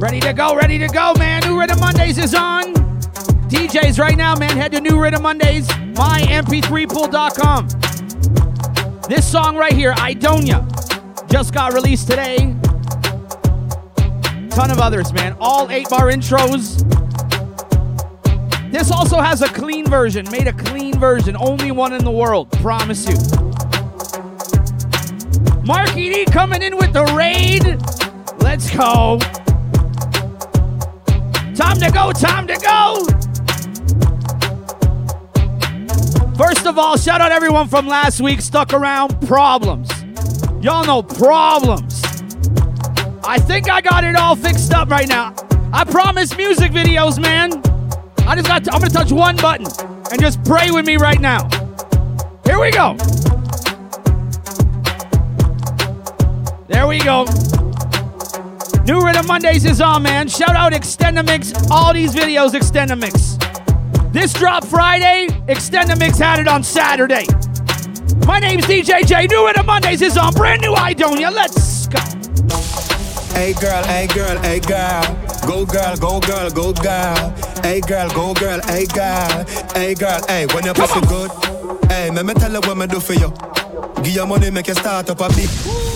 Ready to go, ready to go, man. New Rhythm Mondays is on. DJs right now, man, head to New Rhythm Mondays, mymp3pool.com. This song right here, Idonia, just got released today. Ton of others, man. All eight bar intros. This also has a clean version, made a clean version, only one in the world, promise you. Marky D coming in with the raid. Let's go. Time to go, time to go. First of all, shout out everyone from last week stuck around. Problems. Y'all know problems. I think I got it all fixed up right now. I promise music videos, man. I just got to, I'm gonna touch one button and just pray with me right now. Here we go. There we go. New Rhythm Mondays is on, man. Shout out Extendamix. All these videos, Extendamix. This dropped Friday. Extendamix had it on Saturday. My name's DJ J. New Rhythm Mondays is on. Brand new Idonia. Let's go. Hey girl, hey girl, hey girl. Go girl, go girl, go girl. Hey girl, go girl, hey girl. Hey girl, hey, when your pussy good. Hey, let me tell you what me do for you. Give your money, make you start up a bit.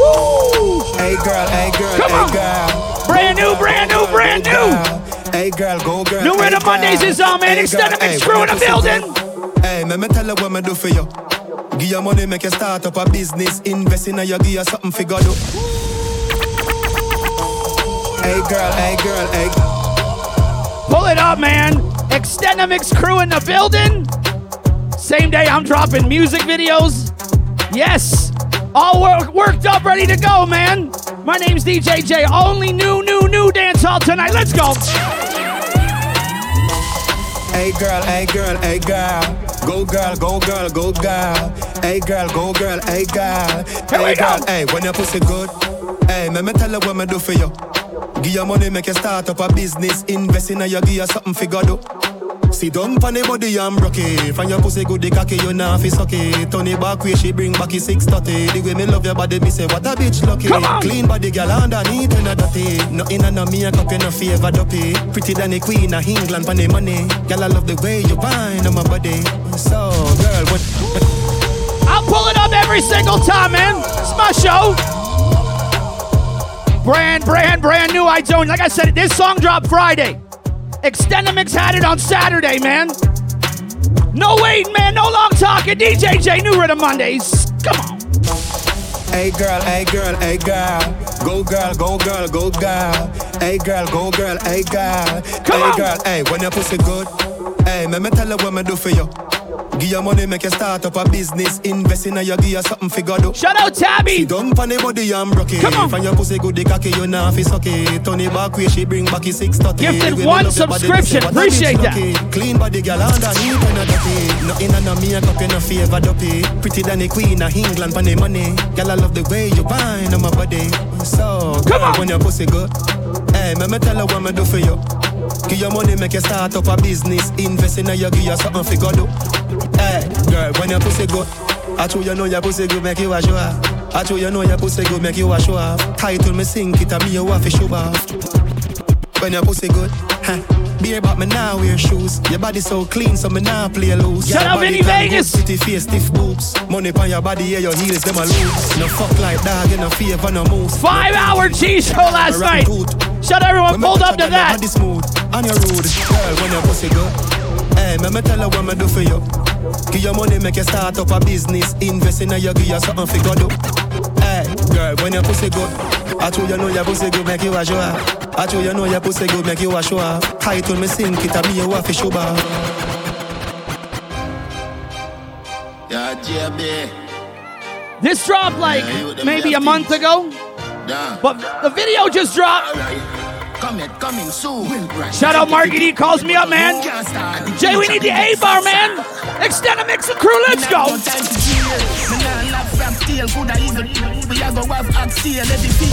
Woo! Hey girl, hey girl, Come hey on. girl. Brand new, brand new, brand new. Hey girl, go girl. New hey. Mondays is on, man. Hey, Extend girl, the mix hey, crew in the your building. Hey, let me tell you what me do for you. Give your money, make you start up a business. Invest in a you, give you something figure do. Hey girl, hey girl, hey. Pull it up, man. Extendamix crew in the building. Same day I'm dropping music videos. Yes. All work, worked up, ready to go, man. My name's DJ J. Only new, new, new dance hall tonight. Let's go. Hey girl, hey girl, hey girl. Go girl, go girl, go girl. Hey girl, go girl, hey girl. Here we hey go. girl, hey, when your pussy good. Hey, let me tell you what me do for you. Give your money, make you start up a business. Invest in a you, give you something figure do. Sit down pon the body and broke it. From your pussy good, the cocky, you nah fi suck it. Turn it back way, she bring back it 630. The way me love your body, me say, what a bitch lucky. Come on. Clean body, girl, underneath, you know dirty. Nothing in a makeup, you no favor dopey. Pretty than the queen of England, pon the money. Girl, I love the way you whine on my body. So, girl, what? I'll pull it up every single time, man. It's my show. Brand, brand, brand new iTunes. Like I said, this song dropped Friday. Extendamix had it on Saturday, man. No waiting, man. No long talking. DJ J, New Rhythm Mondays. Come on. Hey girl, hey girl, hey girl. Go girl, go girl, go girl. Hey girl, go girl, hey girl. Come hey on. girl, hey, when your pussy good. Hey, let me tell you what me do for you. Give your money, make you start up a business. Invest in a you, give you something figure do. Shout out Tabby. Down pon the body and broke it. Come on. From your pussy good, the cocky, you nah fi suck it. Turn it back way, she bring back it 630. Gifted The way me one love your body, subscription. a Appreciate that. Clean body, girl, underneath, you know dirty. Nothing in a makeup, you no favor dopey. Pretty than the queen of England, pon the money. Girl, I love the way you whine on my body. So, Come on. when your pussy good. Hey, me me tell you what me do for you. Give your money, make you start up a business. Invest in a you, give you something figure do. Hey, girl, when your pussy good. I true you know your pussy good, make you a show off. I true you you know your pussy good, make you a show off. Title me sink it, and me want to show off. When your pussy good, huh? Beer but me now wear shoes. Your body so clean, so me now play loose. Your out Vinny Vegas. Pretty face, stiff boobs. Money on your body, yeah, your heels them a loose. No fuck like dog, you no favor, no moves. Five hour G show last night. Shout out everyone pulled up to that. Body smooth and you rude, girl. When your pussy good, hey, me me tell you what me do for you. Give your money, make you start up a business. Invest in a you, give you something fi go do. Hey, girl, when your pussy good, I told you know your pussy good, make you a show off. I told you know your pussy good, make you a show off. Title me sink it, and me you want show off. Yeah, JB. This dropped like Yeah, maybe a month ago, Damn. but the video just dropped. Alright. Coming, coming soon. Shout out Marky D calls me up, man. Jay, we need the A bar, man. Extendamix of crew. Let's go. No time to chill. Me nah laugh from tail. Coulda even- We a go have oxtail everything.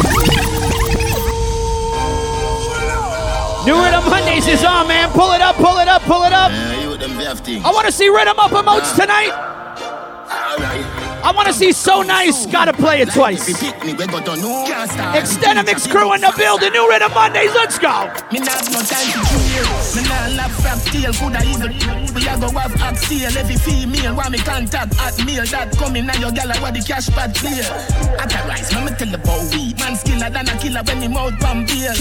New Rhythm Mondays is on, man. Pull it up, pull it up, pull it up. Yeah, you with them left thing. I want to see Rhythm Up emotes tonight. I want to see So Nice, gotta play it twice. Extendamix crew in the building, new rhythm Mondays, let's go. We a go have act sale. Every female want me contact at mail. That coming now your gal what the cash pad clear. Authorize, me tell boy weed. Man skiller than a killer when he mouth pan beer.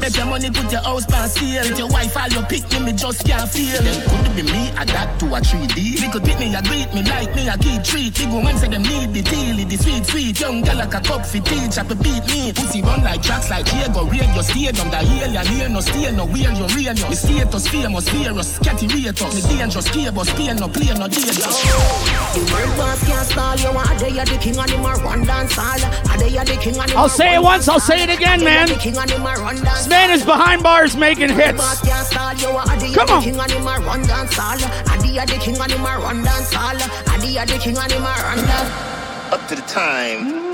Bet your money put your house pan sale. With your wife all your pick me, me just can't feel. Then could it be me? I got to a 3D. Little pick me, I greet me like me, I keep treat. Big woman say them need the tealy, the sweet sweet. Young gal like a cup fi teach, I beat me. Pussy run like tracks like Diego. Radio stadium, the alien here no stay no wheel, you real no. The status famous, fearless, catty rate us. The dangerous cable, stay no play no data. The world boss can't stall you. Are they the king him a run dance all? Are they the king and him I'll say it once, I'll say it again, man. This man is behind bars making hits. Come on. Up to the time.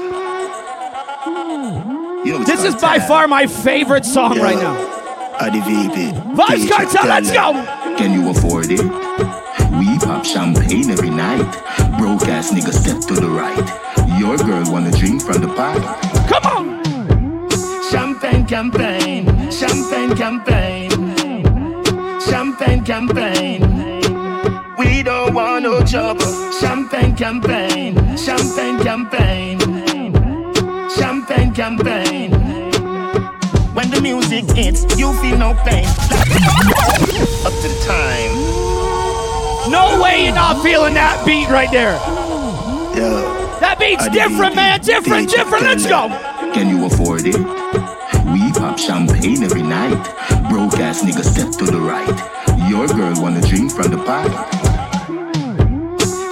This is by far my favorite song right now. VP. Vybz let's go. Can you afford it? We pop champagne every night. Broke ass nigga step to the right. Your girl wanna drink from the pot. Come on. Champagne campaign. Champagne campaign. Champagne campaign. We don't want no trouble. Champagne campaign. Champagne campaign. Champagne campaign. When the music hits, you feel no pain. Up to the time. No way you're not feeling that beat right there. Yeah. That beat's different, man. Different, different. Let's go. Can you afford it? We pop champagne every night. Broke ass nigga step to the right. Your girl wanna drink from the pot.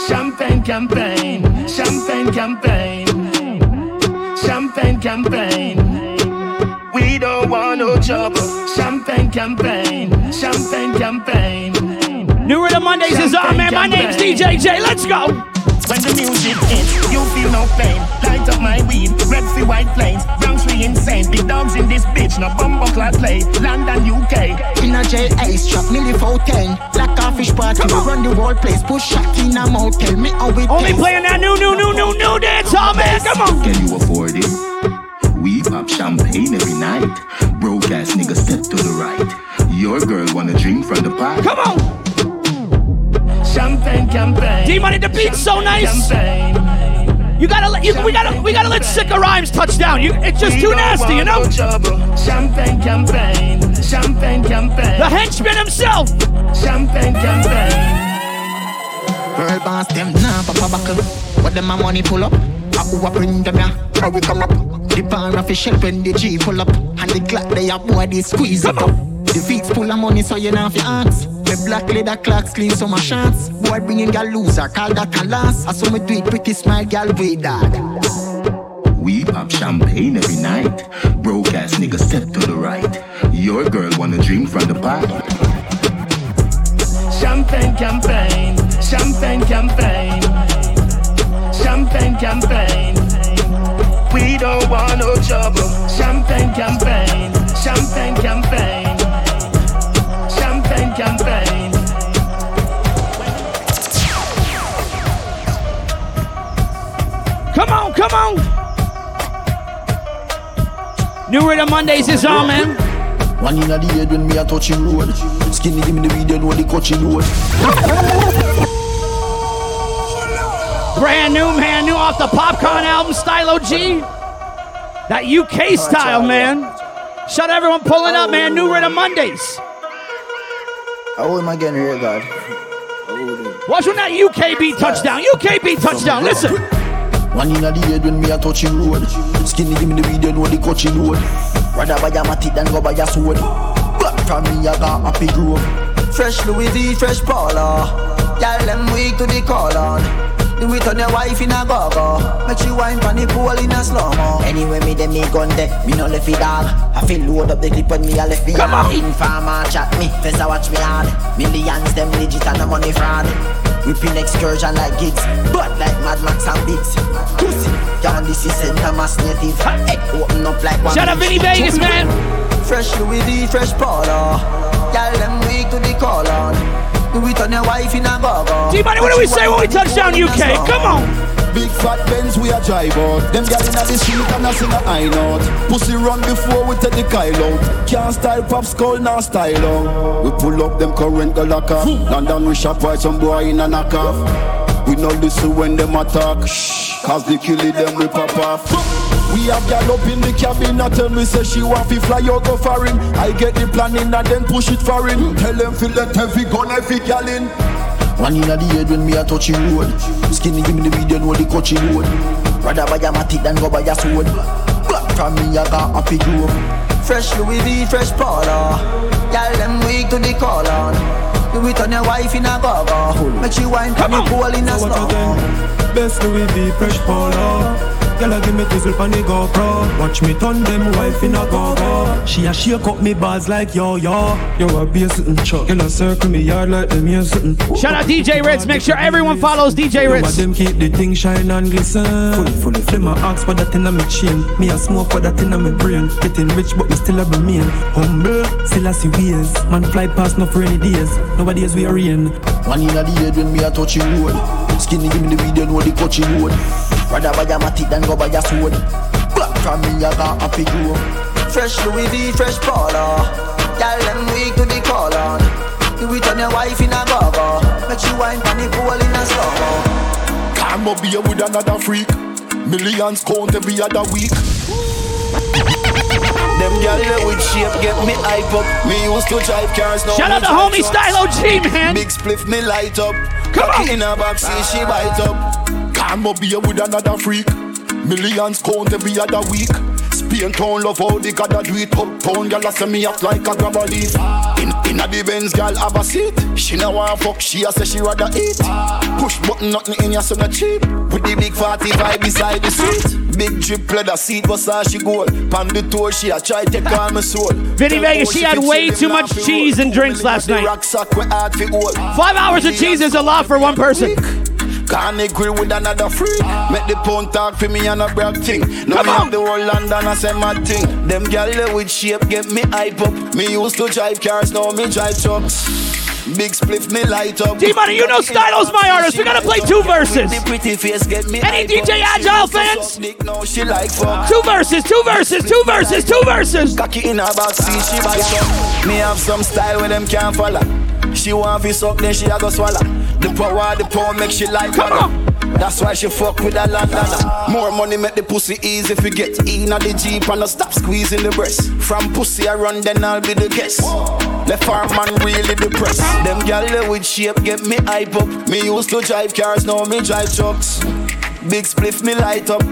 Champagne campaign, champagne campaign, champagne campaign. We don't want no trouble. Champagne campaign, champagne campaign. New Rhythm Mondays is on, man. My name's DJ J. Let's go. When the music hits, you feel no pain. Light up my weed, red free white planes. Bronx we insane. Big dogs in this bitch, no bumbo clad play. London, UK. In a jail ice trap, nearly 410. Black fish party, run the whole place. Push shot in a motel, me how it Only playing that new, new, new, new, new dance, oh man. Come on. Can you afford it? We pop champagne every night. Broke ass nigga step to the right. Your girl wanna drink from the pot. Come on. Champagne campaign. D Money, the beat's so nice. Campaign. You gotta let you, we gotta we gotta let Sicka Rhymes touch down. You it's just too nasty, you know. Champagne campaign, champagne campaign. The henchman himself. Champagne campaign. Girl boss them now, papa buckle. What them my money pull up? I who bring them ya? How we come up? The bar official when the G pull up And the clock they up boy they squeeze it up The feet full of money so you know if you ask Me black leather clocks clean so my shots Boy bringing gal loser call that a last I saw me do it pretty smile gal way dad we pop champagne every night. Broke ass nigga step to the right. Your girl wanna drink from the pot. Champagne campaign, champagne campaign, champagne campaign. We don't want no trouble. Champagne campaign, champagne campaign, New Rhythm Mondays is on, man. One in the head when me a touching road. Skinny give me the video, know the coaching road. Brand new, man, new off the Popcorn album, Stylo G. That UK style, man. Shout out everyone pulling up, man. New Rhythm Mondays. How am I getting here, God? Watch when that UK beat touchdown. UK beat touchdown. Listen. One in the head when me a touching road. Skinny give me the video, know the coaching road. Rather buy a matic than go buy a sword. But from me, I got happy grove. Fresh Louis V, fresh Paula. Y'all them weak to the call on. Do it on your wife in a go-go Make you wine pan the pool in a slow-mo Anyway, me dem me gun de Me no left it dog I feel load up the clip when me a left me Come on Informer chat me First I watch me hard Millions them legit and the money fraud Whipping excursion like gigs But like Mad Max and Biggs. Pussy Y'all this is St. Thomas native Head open up like one Shout out Vinny Vegas, man. Fresh Louis V, fresh Polo Y'all them weak to the call on do it on your wife in a go D-Money, what do we say when we touch down UK? Come on. Big fat Benz we a drive out. Them gyal inna the street and a sing a high note. Pussy run before we take the Kyle out. Can't style pop skull now style out. We pull up them current go lock off. London we shop white some boy in a knock off. We know this when them attack. Shh. Cause they kill it, them we pop off. We have gal up in the cabin, I tell me say she want fi fly out go foreign. I get the planning and then push it foreign. Tell them fi let heavy gun every gal in. One inna the head when me a touch him road. Skinny give me the video, know the coaching road. Rather buy a matic than go buy a sword. Black from me, I got happy groove. Fresh Louis V, fresh Paula. Y'all them weak to the call on. Do it on your wife in a gaga. Make she wine from me pool in a So what slow. again? Best Louis V, fresh polo. Girl, give me tizzle pon the GoPro. Watch me turn them wife in a go-go. She a shake up me bars like yo yo. Yo a be a sitting chuck. Girl a circle me yard like them here sitting. Shout out DJ Ritz. Make sure everyone follows DJ Yo, Ritz. them keep the thing shine and glisten. Fully, fully. Them a ask for that in a me chain. Me a smoke for that in a me brain. Getting rich, but me still a be mean. Humble, still a see ways. Man fly past no for any days. Nowadays we are in. One inna the head when me a touch him road. Skinny give me the video, know the coaching road. Rather buy a matic than go buy a sword. Black from me, I got happy groove. Fresh Louis V, fresh Paula. Y'all them weak to the call on. Do it on your wife in a gaga. Make she wine from the pool in a slow. Come up here with another freak. Millions count every other week. Them gyal there with shape get me hype up. Me used to drive cars now. Shout me out to homie trucks. Stylo G, man. Big spliff me light up. Come on. in a back, see she bite up. Come up here with another freak. Millions count every other week. Spain town love how they gotta do it uptown. Gyal a say me act like a grabber leaf. In inna the Benz, gyal have a seat. She no want fuck, she a say she rather eat. Push button, nothing in your son a cheap. With the big 45 beside the seat. Big drip leather seat, was how she gold. Pan the toe, she a try take on my soul. Vinny Vegas, she had way too much cheese and drinks last night. Rucksack we hard fi hold. Five hours of cheese is a lot for one person. Can they grill with another freak? Make the pound talk for me and a brag thing. Now Come me on. have the whole London I say my thing. Them there with shape get me hype up. Me used to drive cars, now me drive trucks. Big spliff me light up. D-Money, you know Stylo's my artist. We gotta play two verses. The pretty face get me Any DJ. Agile fans? suck dick, now she like fuck. Two verses, two verses, two verses, two verses. Cocky in her back, see she up. Me have some style where them can't follow. She want fi suck, then she a go swallow. The power, the power make she like on. That's why she fuck with a Londoner. More money make the pussy easy fi get in the jeep and I stop squeezing the breast. From pussy I run, then I'll be the guest. Left arm man really depressed. Them gyal with shape get me hype up. Me used to drive cars, now me drive trucks. Big spliff me light up.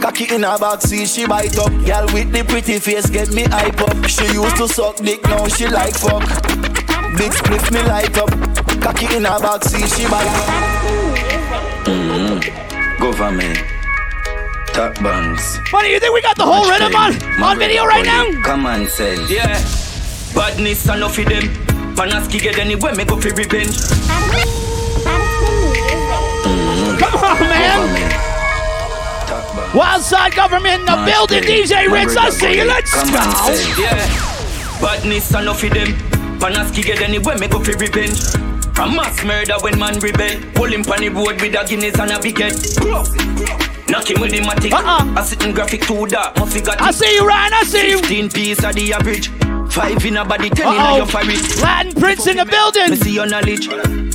Cocky in her back, see she bite up. Girl with the pretty face get me hype up. She used to suck dick, now she like fuck. Big spliff me light up. Cocky in her back, see she bite up. Mm-hmm. Government. Top bands. Funny, you think we got the whole rhythm on, on video right now? Come on, say. Yeah, badness enough of them. Panaski get anywhere, me go for revenge. Mm-hmm. Come on, man. Government. Top bands. Wildside government in the March building. day. DJ Ritz, I see you. Let's Come on, go. say. Yeah, badness enough of them. Panaski get anywhere, me go for revenge. A mass murder when man rebel. Pull him on the road with a Guinness and a big head. Knock him with the matic. Uh-uh. A sitting graphic too dark, must got I see you, Ryan. I see you. 15 piece of the average. Five in a body, ten in a your fabric. Latin Prince in the Me building. see your knowledge.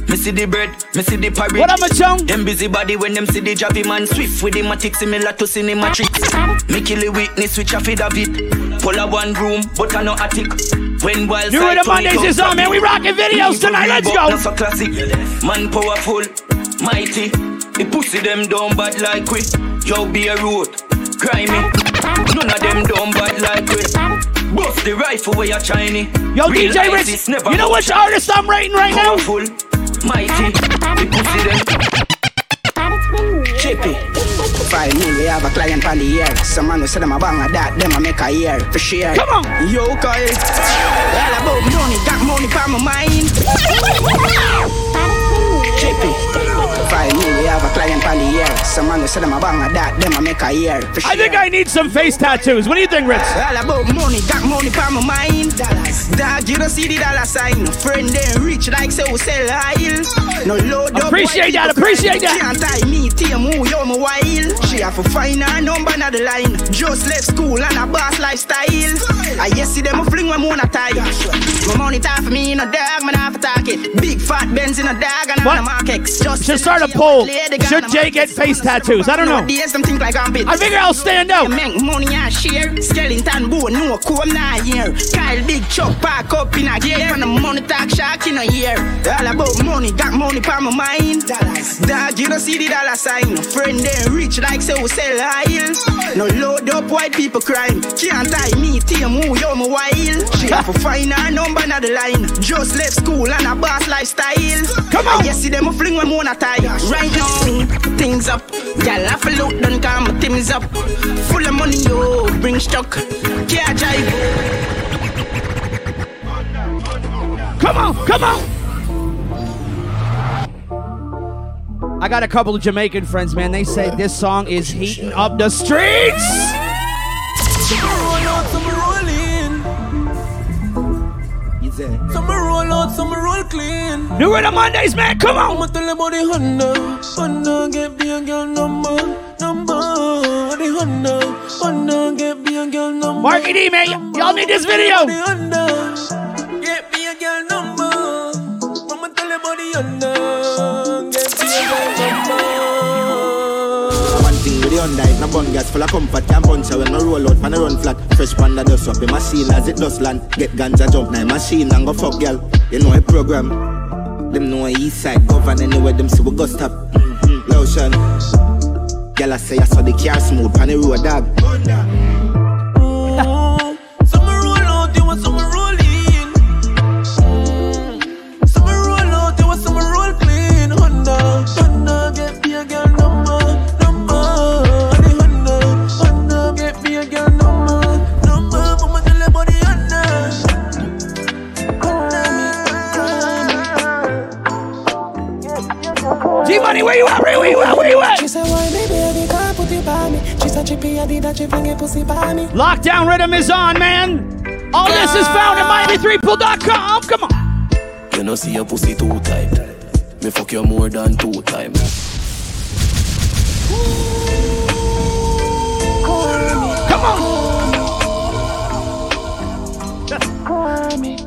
Me see the bread. Me see the parrot. What up, my chum? Them busy body when them see the javi man swift with the matic similar to cinematrix. Me kill the witness switch off it of it. Pull a one room, but I no attic. When wild New side it Mondays is on, man. We rocking videos tonight. Let's go. not so classic. Man powerful, mighty. The pussy them down bad like we. Yo be a road, grimy. None of them down bad like the rifle where you shiny. Yo, Real DJ ISIS Ritz, you know which artist I'm rating right now? Powerful, mighty. The pussy them. Chippy. Five mil, we have a client on the air. Some man who say them a bang a that, them a make a year for share. Come on. Yo, Kyle. All about money, got money for my mind. Chippy. Five me, we have a client on the ear. Some man who say them a bang a that, them a make a ear. For I think I need some face tattoos. What do you think, Ritz? All about money, got money for my mind. Dog, you don't see the dollar sign. Friend they rich like say we sell oil. No load up. Appreciate that, appreciate that. Can't tie me, team who yo me while. She have to find her number na the line. Just left school and a boss lifestyle. I yes see them a fling when me wanna tie. My money time for me, no dog, man half attack it. Big fat Benz in a dog and I'm a Should start a poll. Should Jay get face tattoos? I don't know. Nowadays, them think I'm bit. I figure I'll stand out. Make money and share. Skeleton bone, no comb na here. Kyle Big Chuck park up in a gear. From the money talk shark in a year. All about money, got money for my mind. Dog, you don't see the dollar sign. Friend they rich like say we sell oil. No load up white people crime. Can't tie me, team who yo me while. She have to find her number na the line. Just left school and a boss lifestyle. Come on. Yes, see them a fling when wanna tie. Right now, things up. Y'all have to look, done come, things up. Full of money, yo, bring stock. Can't drive. Come on, come on. I got a couple of Jamaican friends, man. They say this song is heating up the streets. Some roll out, some roll clean. New Rhythm Mondays, man. Come on. I'ma tell about the Honda. Honda get be a girl number, number. The Honda, Honda get be a girl number. Marky D, man. Y'all need this video. The Honda get be a girl number. I'ma tell about the Honda get be a girl number. One thing with the Honda no bun gas full of comfort Can't punch her when no roll out pan a run flat. Fresh panda dust up the machine as it does land. Get ganja jump now machine and go fuck girl You know a program. Them know east side govern anywhere them see we go stop. Mm-hmm. Lotion. Girl I say I saw the car smooth pan the road dog G Money, where you at? Where you at? Where you at? She said, why me baby can't put it by me? She said, chippy, I did that, she bring it pussy by me. Lockdown Rhythm is on, man. All this is found at mymp3pool.com. Come on. You know see your pussy too tight. Me fuck you more than two times. Come on. She said,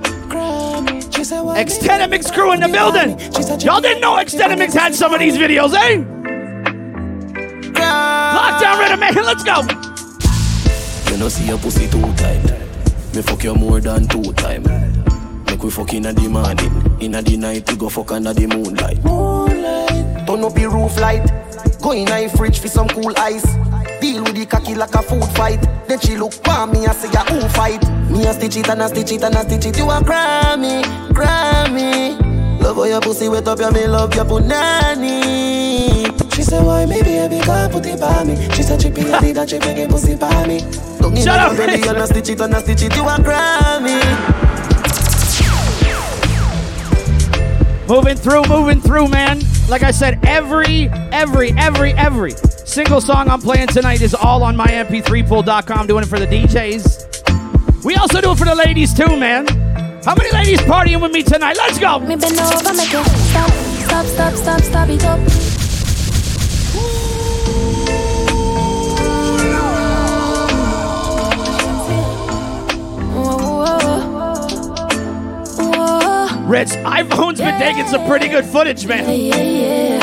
why Extended Mix crew in the building. Y'all didn't know Extended Mix had some of these videos, eh? Lockdown Rhythm, man. Let's go. You know see your pussy too tight. Me fuck you more than two times. Make we fuck inna the morning, inna the night we go fuck under the moonlight. Moonlight. Turn up the roof light. Go in a fridge for some cool ice. Deal with the cocky like a food fight. Then she look for me and say, yeah, who fight? Me a stitch it and a stitch it and a stitch it. You a Grammy, Grammy. Love how your pussy wet up, yeah, me love your punani. She said, why me baby can't put it by me? She said, chippy, I did that, she bring pussy by me. Don't need no up, belly and a stitch it and a stitch it. You a Grammy. Moving through, moving through, man. Like I said, every, every, every, every single song I'm playing tonight is all on mymp3pool.com. Doing it for the DJs. We also do it for the ladies too, man. How many ladies partying with me tonight? Let's go. Rich, iPhone's been taking some pretty good footage, man. Yeah, yeah.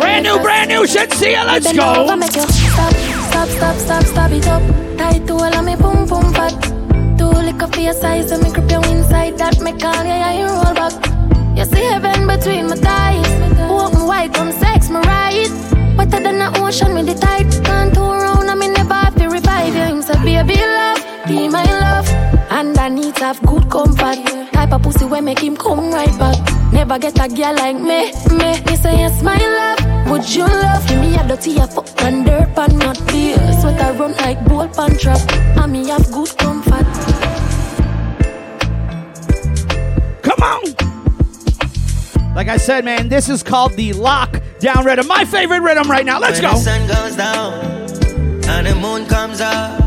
Brand new, brand new shit. See ya. Let's go. over, make you stop, stop, stop, stop, stop it up. Tight to all of me boom boom fat. Too liquor for your size, so me grip you inside that. Me call you, yeah, you roll back. You see heaven between my thighs. Come sex me right. Wetter than the ocean with the tide. Can't turn around, I me never have to revive you. Him say, baby love, be my love. Underneath have good comfort. Type of pussy where make him come right back. Never get a girl like me, me. Me say yes, my love. Would you love Give me a dirty a fuck and dirt pan not beer. Sweat I run like bull pan trap. And me have good comfort. Come on. Like I said, man, this is called the lockdown rhythm. My favorite rhythm right now. Let's when go. the sun goes down and the moon comes up,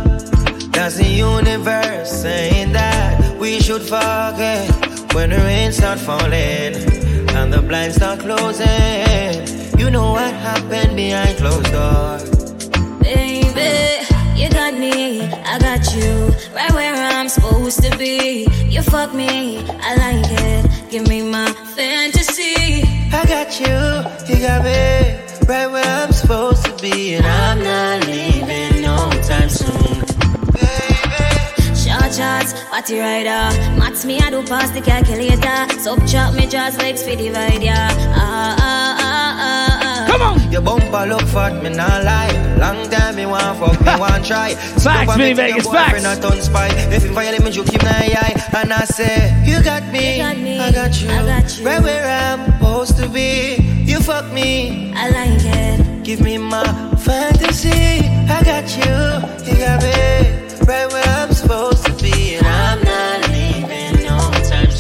that's the universe saying that we should forget when the rain start falling and the blinds start closing. You know what happened behind closed doors. Baby, you got me, I got you, right where I'm supposed to be. You fuck me, I like it. Give me my fantasy. I got you, you got me, right where I'm supposed to be, and I'm not Short party rider. Max me, I do pass the calculator. Subtract me, just legs for divide, yeah. Ah, ah, ah, ah, ah. Come on. Your bumper look fat, me not lie. Long time me want fuck, me want try. Facts, Mini Vegas, facts. Not on spy. If you violate me, you keep my eye. And I say, you got me, I got you, right where I'm supposed to be. You fuck me, I like it. Give me my fantasy. I got you, you got me, right where I'm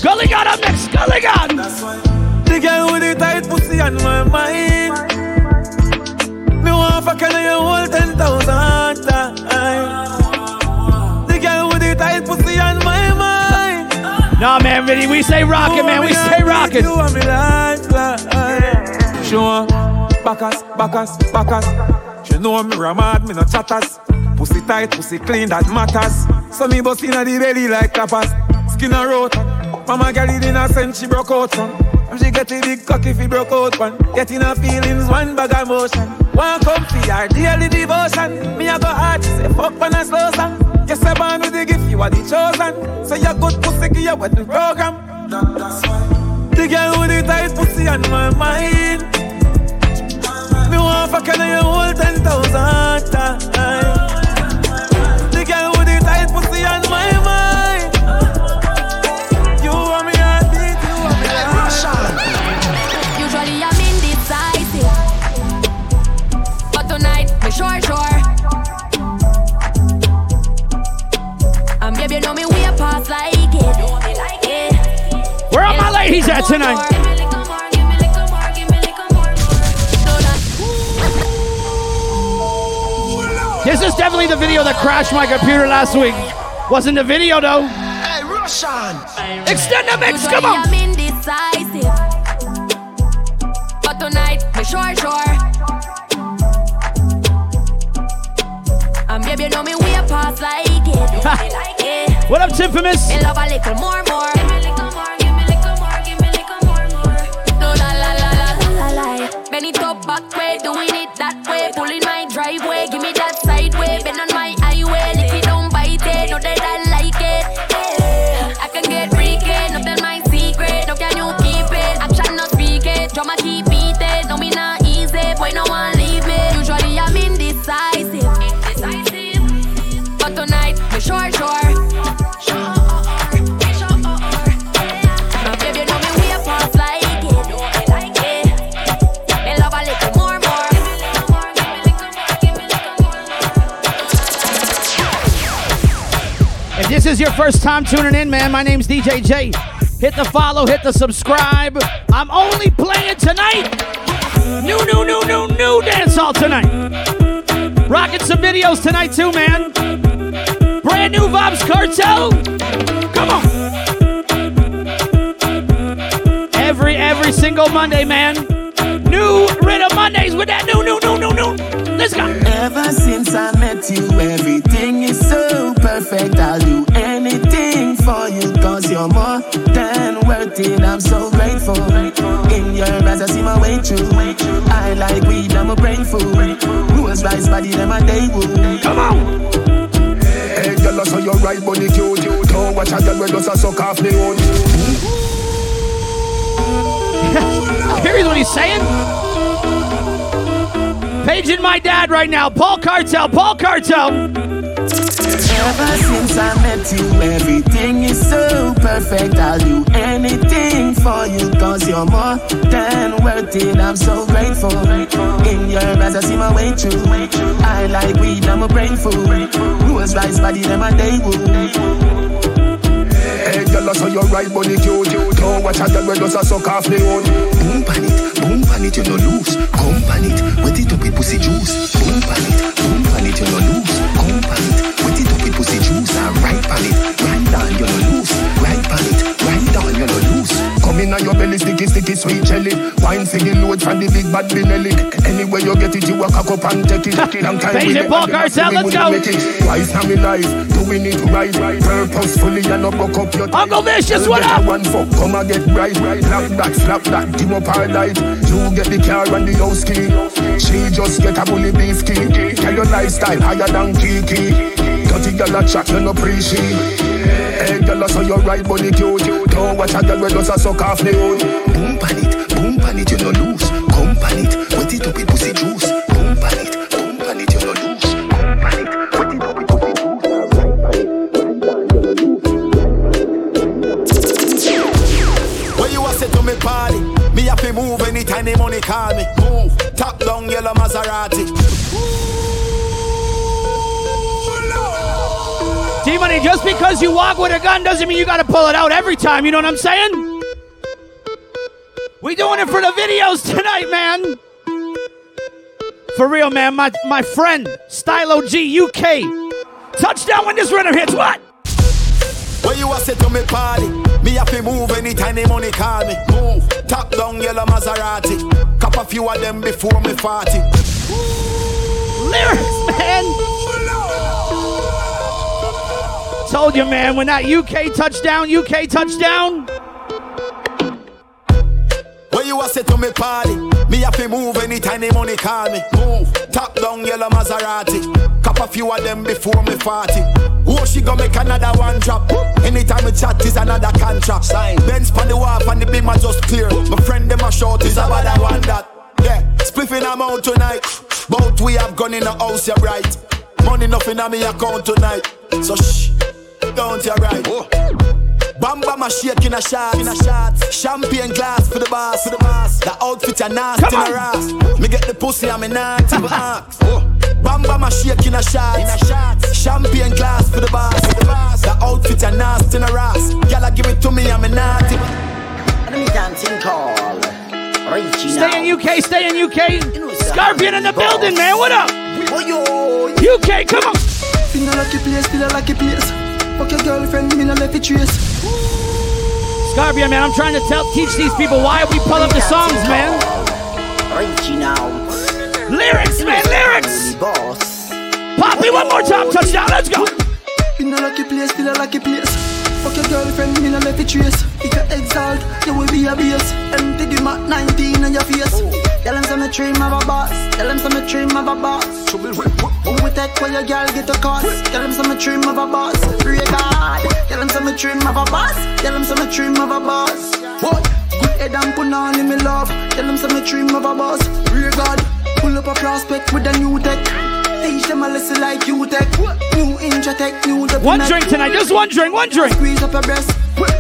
Gully got up next. Gully got. The girl with the tight pussy on my mind. Me want fuck you you hold ten thousand times. The girl with the tight pussy on my mind. Nah, man, Vinny, we say rockin', man. We say rockin'. You want me lifeline. Sure, backus, backus, backus. She know me ramad, me no chatters. Pussy tight, pussy clean, that matters. So me bust inna the belly like tapas. Skin a rot. Mama girl it in a sense she broke out from. And she get a big cock if he broke out one. Getting her feelings, one bag of motion. One comfy, her daily devotion. Me a go hard, she say fuck when I slow song. Yes, I born with the gift, you are the chosen. So you good pussy, give you what the program. The girl with the tight pussy on my mind. Me want fuck and you ten thousand times. Are my ladies at tonight? This is definitely the video that crashed my computer last week. Wasn't the video though. Hey, Russian. Extend the mix, come on. I'm indecisive, but tonight me sure sure. And baby, you know me way past like it. What up, Infamous? Me love a little more, more. Give me little more, la. Bend back way, doing it that way. Pulling is your first time tuning in, man, my name's DJ J. Hit the follow, hit the subscribe. I'm only playing tonight. New, new, new, new, new dance hall tonight. Rocking some videos tonight too, man. Brand new Vybz Kartel. Come on. Every every single Monday, man. New Rhythm Mondays with that new, new, new, new, new. Let's go. Ever since I met you, everything is so perfect. I'll do for you, cause you're more than worth it. I'm so grateful. In your eyes, I see my way through. I like weed, I'm a brain food. Rules rice body, them a day wound. Come on. Hey, girl, I saw your right body cute. Don't watch a girl when does a suck off me own. Here's what he's saying. Paging my dad right now. Paul Cartel. Paul Cartel. Ever since I met you, everything is so perfect. I'll do anything for you, cause you're more than worth it. I'm so grateful. In your eyes, I see my way through. I like weed, I'm a brain food. Rules rice body, them a day wound. Hey, girl, I saw your right body cute. Don't watch a girl when does a suck off the own. Boom pan it, boom pan it, you no lose. Come pan it, wet it up with pussy juice. Boom pan it, boom pan it, you no lose. Come pan it, wet it up with pussy juice. And right pan it, right down, you no lose. Right pan it, right down, you no lose. Come in on your belly, sticky, sticky, sweet jelly. Wine for the load from the big bad Benelli. Anywhere you get it, you walk up and take it. Long time we it, make Paul money, Garcelle, we let's go. Twice now in life, doing it right, purposefully and not buck up your Uncle Vicious, what up? One fuck, come and get right, right. Slap that, slap that, give up our life. You get the car and the house key. She just get a bully beef key. Your lifestyle higher than Kiki. Dirty girl a chat, you no appreciate. Hey, girl, I saw your right body cute. Don't watch a girl when does a suck off the hood. Boom pan it, boom pan it, you no lose. Come pan it, wet it up with pussy juice. Boom pan it, boom pan it, you no lose. Come pan it, wet it up with pussy juice. Where you a say to me party? Me have to move anytime the money call me. Move, top down yellow Maserati. D Money, just because you walk with a gun doesn't mean you gotta pull it out every time, you know what I'm saying? We doing it for the videos tonight, man. For real, man, my, my friend, Stylo G UK. Touchdown when this rhythm hits, what? Where you a say to me party? Me have to move anytime the money call me. Move, top down yellow Maserati. Cop a few of them before me 40. Lyrics, man. Told you, man, when that UK touchdown, UK touchdown. Where you a say to me party? Me have to move anytime the money call me. Move, top down yellow Maserati. Cop a few of them before me 40. Oh, she gonna make another one drop. Anytime we chat is another contract. Sign. Benz pan the wharf and the beam are just clear. My friend them a short is about that one that. Yeah, spliffing I'm out tonight. Both we have gone in the house, you're right. Money nothing on me account tonight. So shh, don't you right. Bam bam a shake in a shot, in a shot. Champagne glass for the boss, for the boss. The outfit a nasty in a ras. Me get the pussy and me not even ask. Bam bam a shake in a shot, in a shot. Champagne glass for the boss, for the boss. The outfit a nasty in a ras. Gyal give it to me and me not even. Let me dancing call. Richie Stay in UK, stay in UK. Scorpion in the building, man. What up? Oh, UK, come on. In a lucky place, still a lucky place. Fuck your girlfriend, me no left it trace. Scorpion, man, I'm trying to tell, teach these people why we pull up the songs, man. Reaching out. Lyrics, man, lyrics. Pop me one more time, touchdown, let's go. In a lucky place, still a lucky place. Fuck your girlfriend, me no left it trace. If you exalt, you will be a base. Empty the Mac 19 on your face. Tell them some dream of a boss. Tell them some dream of a boss. Who will take when your girl get a cost? Tell them some dream of a boss. Pray God. Tell them some dream of a boss. Tell them some dream of a boss. What? Good head and put on in me love. Tell them some dream of a boss. Pray God. Pull up a prospect with a new tech. Teach them a lesson like you tech. New intra tech, new the One drink tonight, just one drink, one drink. Squeeze up your breast.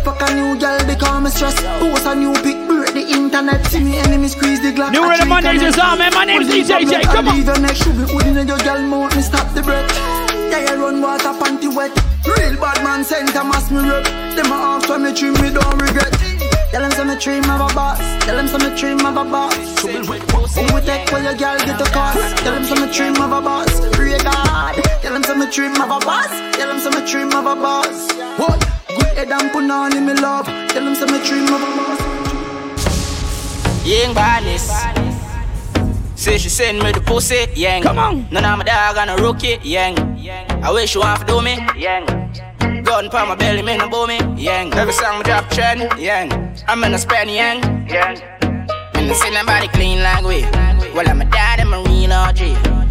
Fuck a new girl, become a stress. Post a new pic, break the internet. See me enemy squeeze the Glock. New Rhythm cheat Mondays on is it. on, man. My name's DJ J, come on. leave your neck. Should be holding your girl mouth, me stop the breath. Yeah, you run water, panty wet. Real bad man, send a mass me rep. Them a ask when me trim, me don't regret. Tell them some dream of a boss. Tell them some dream of a boss. Who will take when your girl get a cost? Tell them some dream of a boss. Pray God. Tell them some dream of a boss. Tell them some dream of a boss. What? Good head and put on in me love. Tell them some dream of a boss. Young badness. Say she send me the pussy, yang. Come on. None of my dog and a rookie, yang. I wish you want to do me, yang. Gun pa my belly, me no bow me, yang. Every song me drop trend, yang. I'm in a span, yang, yang. And I see nobody clean like we. Well, I'm a dad and marine OG.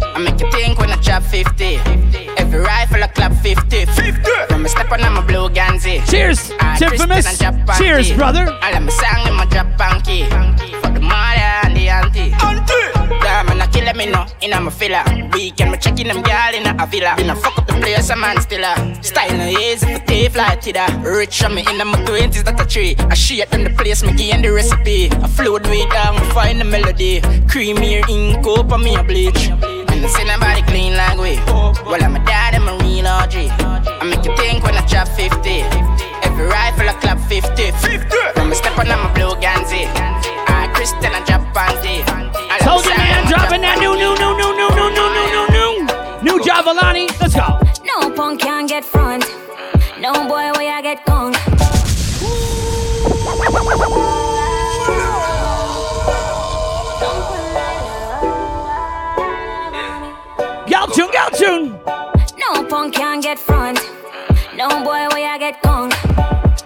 I make you think when I chop 50. Every rifle I clap 50. 50. From a step on a blue Ganzi. Cheers, Ah, Tiffany. And Jap Panty. Cheers, brother. I let me song in my drop panky. For the mother and the auntie. Auntie. Damn, and I kill me no, in a my filler. Weekend, me checking them girl in a villa. Been a fuck up the place, a man still a. Style no easy for tape like Tida. Rich on me in my twenties, that a tree. I shit on the place, me gain the recipe. I float way down, find the melody. Creamier ink up on me a bleach. And I see nobody clean like we. Well, I'm a dad and marine OG. I make you think when I chop 50. Every rifle I clap 50. 50. When me step on my blue Ganzi. Ah, Kristen and Japan D. Told you, man, dropping that new, new, new, new, new, new, new, new, new, new. New Jahvillani. Let's go. No punk can get front. No boy where I get gone. tune. No punk can get front. No boy where I get gone.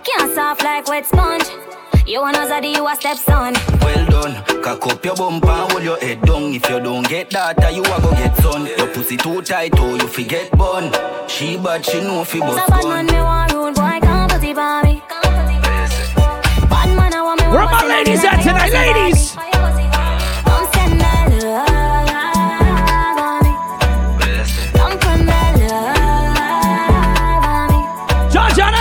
Can't soft like wet sponge. You wanna zaddy, you a stepson. Well done. Cock up your bumper hold your head down. If you don't get that, ah, you a go get son. Your pussy too tight, oh, you forget bun. She bad, she know fi So bust bad gun. man, me want rude boy, can't put it by me. Bad man, I want me Where want my bust it ladies like at you tonight, bust it ladies?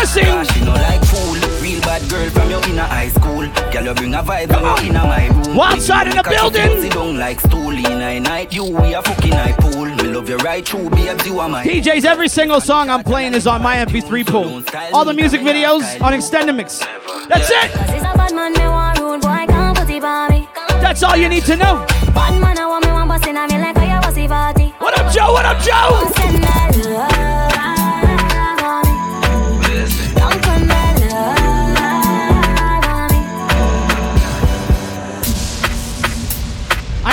Me. John John, I sing. Yeah, she no like fool. Real bad girl from your inner high school. Girl, you bring a vibe when you inna my room. Wild side in the Cocky building. Sit down like stool in a night. You we a fucking high pool. Me love you right through, babes. You are my. DJs, every single song I'm playing is on my MP3 pool. All the music videos on Extendamix. That's it. Cause it's a bad man, me want rude boy, can't put it by me. That's all you need to know. Bad man, I want me want bust in a me like I was a party. What up, Joe? What up, Joe?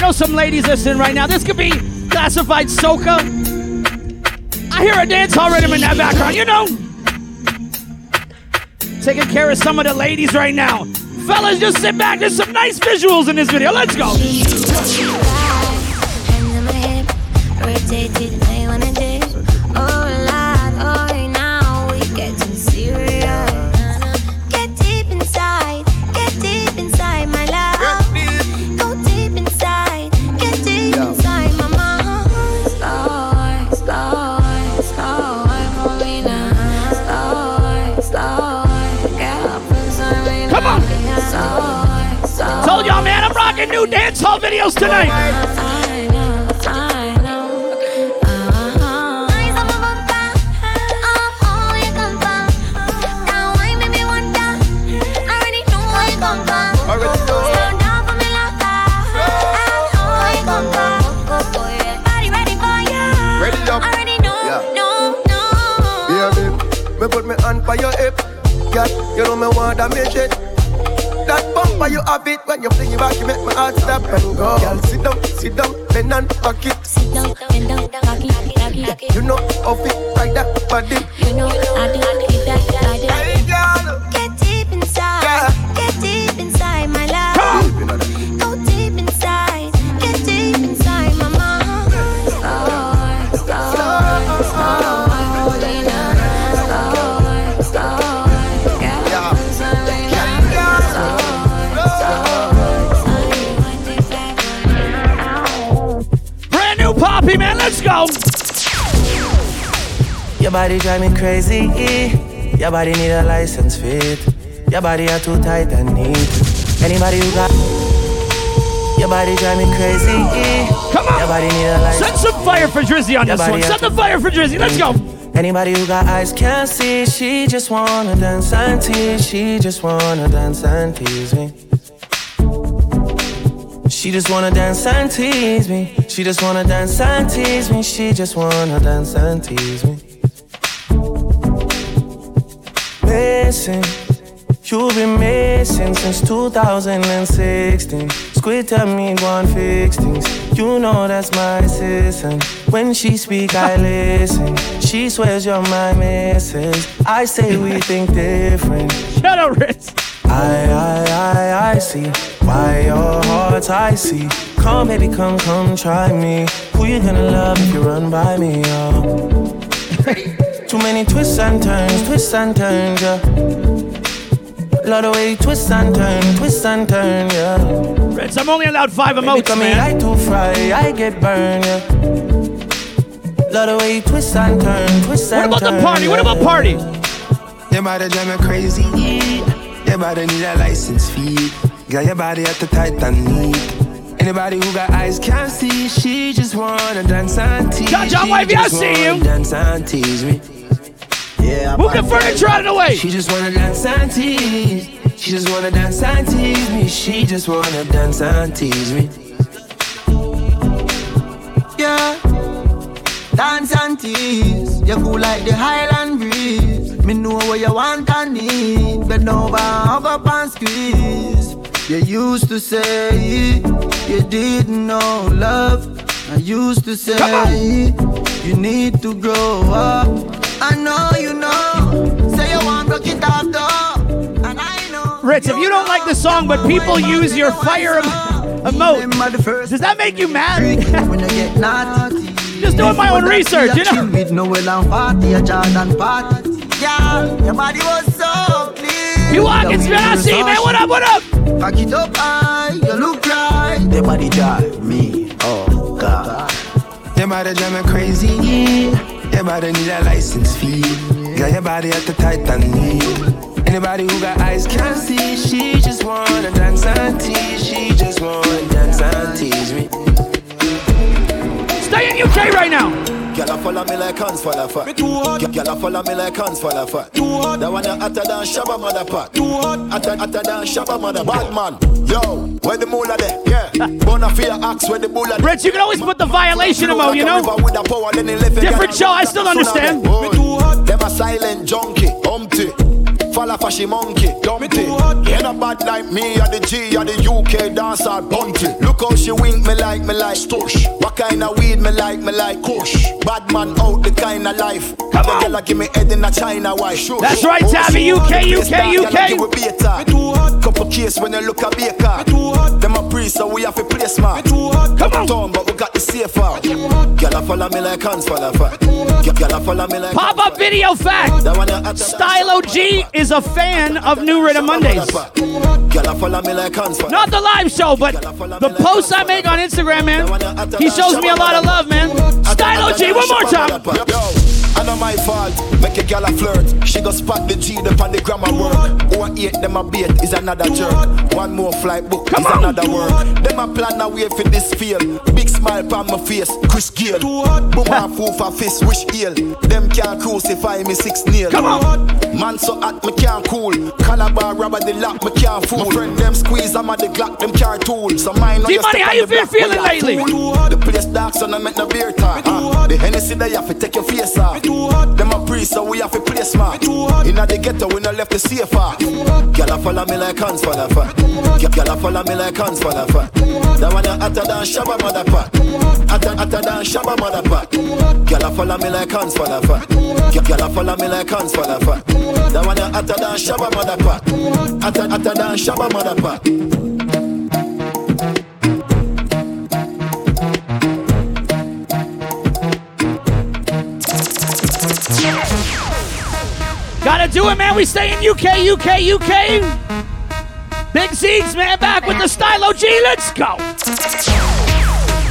Know some ladies listening right now. This could be classified soca. I hear a dance hall rhythm in that background, you know. Taking care of some of the ladies right now. Fellas, just sit back. There's some nice visuals in this video. Let's go. New dance hall videos tonight. Ready up. Yeah, babe. Me put me hand by your hip. God, you know me want damage it. Bumper you have it when you fling it back, you make my heart stop and go. Girl, sit down, sit down, bend and back it. Sit down, bend down, back it, back it, back it. You know how fit like that body. You know I do it that, Let's go. Your body drive me crazy. Your body need a license fit. Your body are too tight and neat. Anybody who got your body drive me crazy. Come on. Your body need a license. Send some fire for Drizzy on Your this one. Set the fire for Drizzy. Let's go. Anybody who got eyes can't see. She just wanna dance and tease. She just wanna dance and tease me. She just wanna dance and tease me. She just wanna dance and tease me. She just wanna dance and tease me. Missing, you've been missing since 2016. Squid tell me one fix things. You know that's my assistant. When she speak, I listen. She swears you're my missus. I say we think different. Shut up, Ritz. I, I, I, I see why your heart's icy. Come, baby, come, come, try me. Who you gonna love if you run by me, oh? Too many twists and turns, twists and turns, yeah. Love the way you twist and turn, twist and turn, yeah. Ritz, I'm only allowed five Baby, emotes, come here, man. I too fry, I get burned, yeah. Love the way you twist and turn, twist and turn. What about turn. the party? What about party? Your body drive me crazy. Your body need a license fee. Got your body at the tight and neat. Anybody who got eyes can't see. She just wanna dance and tease. John, John Wavy, I just see you. wanna Dance and tease me. Yeah, Move the furniture out of the way. She just wanna dance and tease. She just wanna dance and tease me. She just wanna dance and tease me. Yeah. Dance and tease. You cool like the Highland breeze. Me know what you want and need. Bend over, hug up and squeeze. You used to say you didn't know love. I used to say you need to grow up. I know you know. Say you want broke it off though. And I know. Ritz, if you don't like the song, but people use your fire em- emote, does that make you mad? when you get naughty. Just doing my own research, you know. With Noel and party, a Jordan party. Yeah, your body was so clean. You I see, man. What up, what up? Cock it up high, you look right. The body drive me, oh God. Your body drive me crazy. Your body need a license fee. Got your body at the Titanic. Anybody who got eyes can see. She just wanna dance and tease. She just wanna dance and tease me. Stay in UK right now. Girl, I follow me like hands for the fat. Girl, I follow me like hands for the fat. That one hotter than Shabba mother pot. Too Hotter, hotter than Shabba mother bad man. Yo, where the moolah there? Yeah. Bonafide axe where the bulla Rich, you can always put the violation emote, you know? Different show, I still understand. Me too hot. Them a silent junkie, humpty. Fall off a she monkey, dumpty. Ain't a bad like me, or the G, or the UK dancer, bunty. Look how she wink me like me like stush. What kind of weed me like me like kush. Bad man out the kind of life. Come on, girl, give me head in a China white. That's right, Tabby, UK, UK, UK. A couple case when you look a baker. Them a priest, so we have to play smart. Come on, Tom, but we got the safe out. Girl, I follow me like hands for the fat. Girl, I follow me like Pop up video fact. Stylo G is a fan of New Rhythm Mondays. Girl, I follow me like hands for Not the live show, but the posts I make on Instagram, man. He shows me a lot of love, man. Stylo G, one more time. I know my fault, make a gal a flirt. She go spot the G up on the grammar work. Or eight them a bait is another jerk. One more flight book is another work. Them a plan a way for this field. Big smile on my face, Chris Gayle. Boom a fool for fist, wish heal. Them can't crucify me six nail. Come on, man so hot me can't cool. Calabar rubber the lock me can't fool. My friend them squeeze I'm at the Glock them car tool. So mine on D-Money, how you been feeling lately? The place dark so I make no beer talk. Uh, the Hennessy they have to take your face off. Them a priest, so we have to play smart. Inna the ghetto, we no left the safe off. Girl, I follow me like hands for the fat. Girl, I follow me like hands for the fat. That one a hotter than Shabba mother pot. Hotter, hotter than Shabba mother pot. Girl, I follow me like hands for the fat. Girl, I follow me like hands for the fat. That one a hotter than Shabba. Hotter, hotter than Shabba. Gotta do it, man. We stay in UK, UK, UK. Big Zeeks, man, back with the Stylo G. Let's go.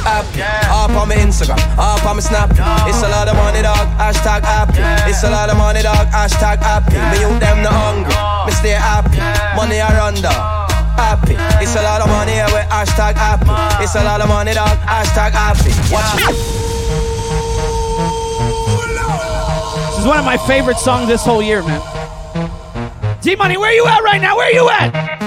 Up, up on my Instagram, up on my Snap. It's a lot of money, dog. Hashtag happy. It's a lot of money, dog. Hashtag happy. Me you them no hungry. Me stay happy. Money I run down. Happy. It's a lot of money yeah, with hashtag happy. It's a lot of money, dog. Hashtag happy. Watch me. This is one of my favorite songs this whole year, man. D Money, where you at right now? Where you at?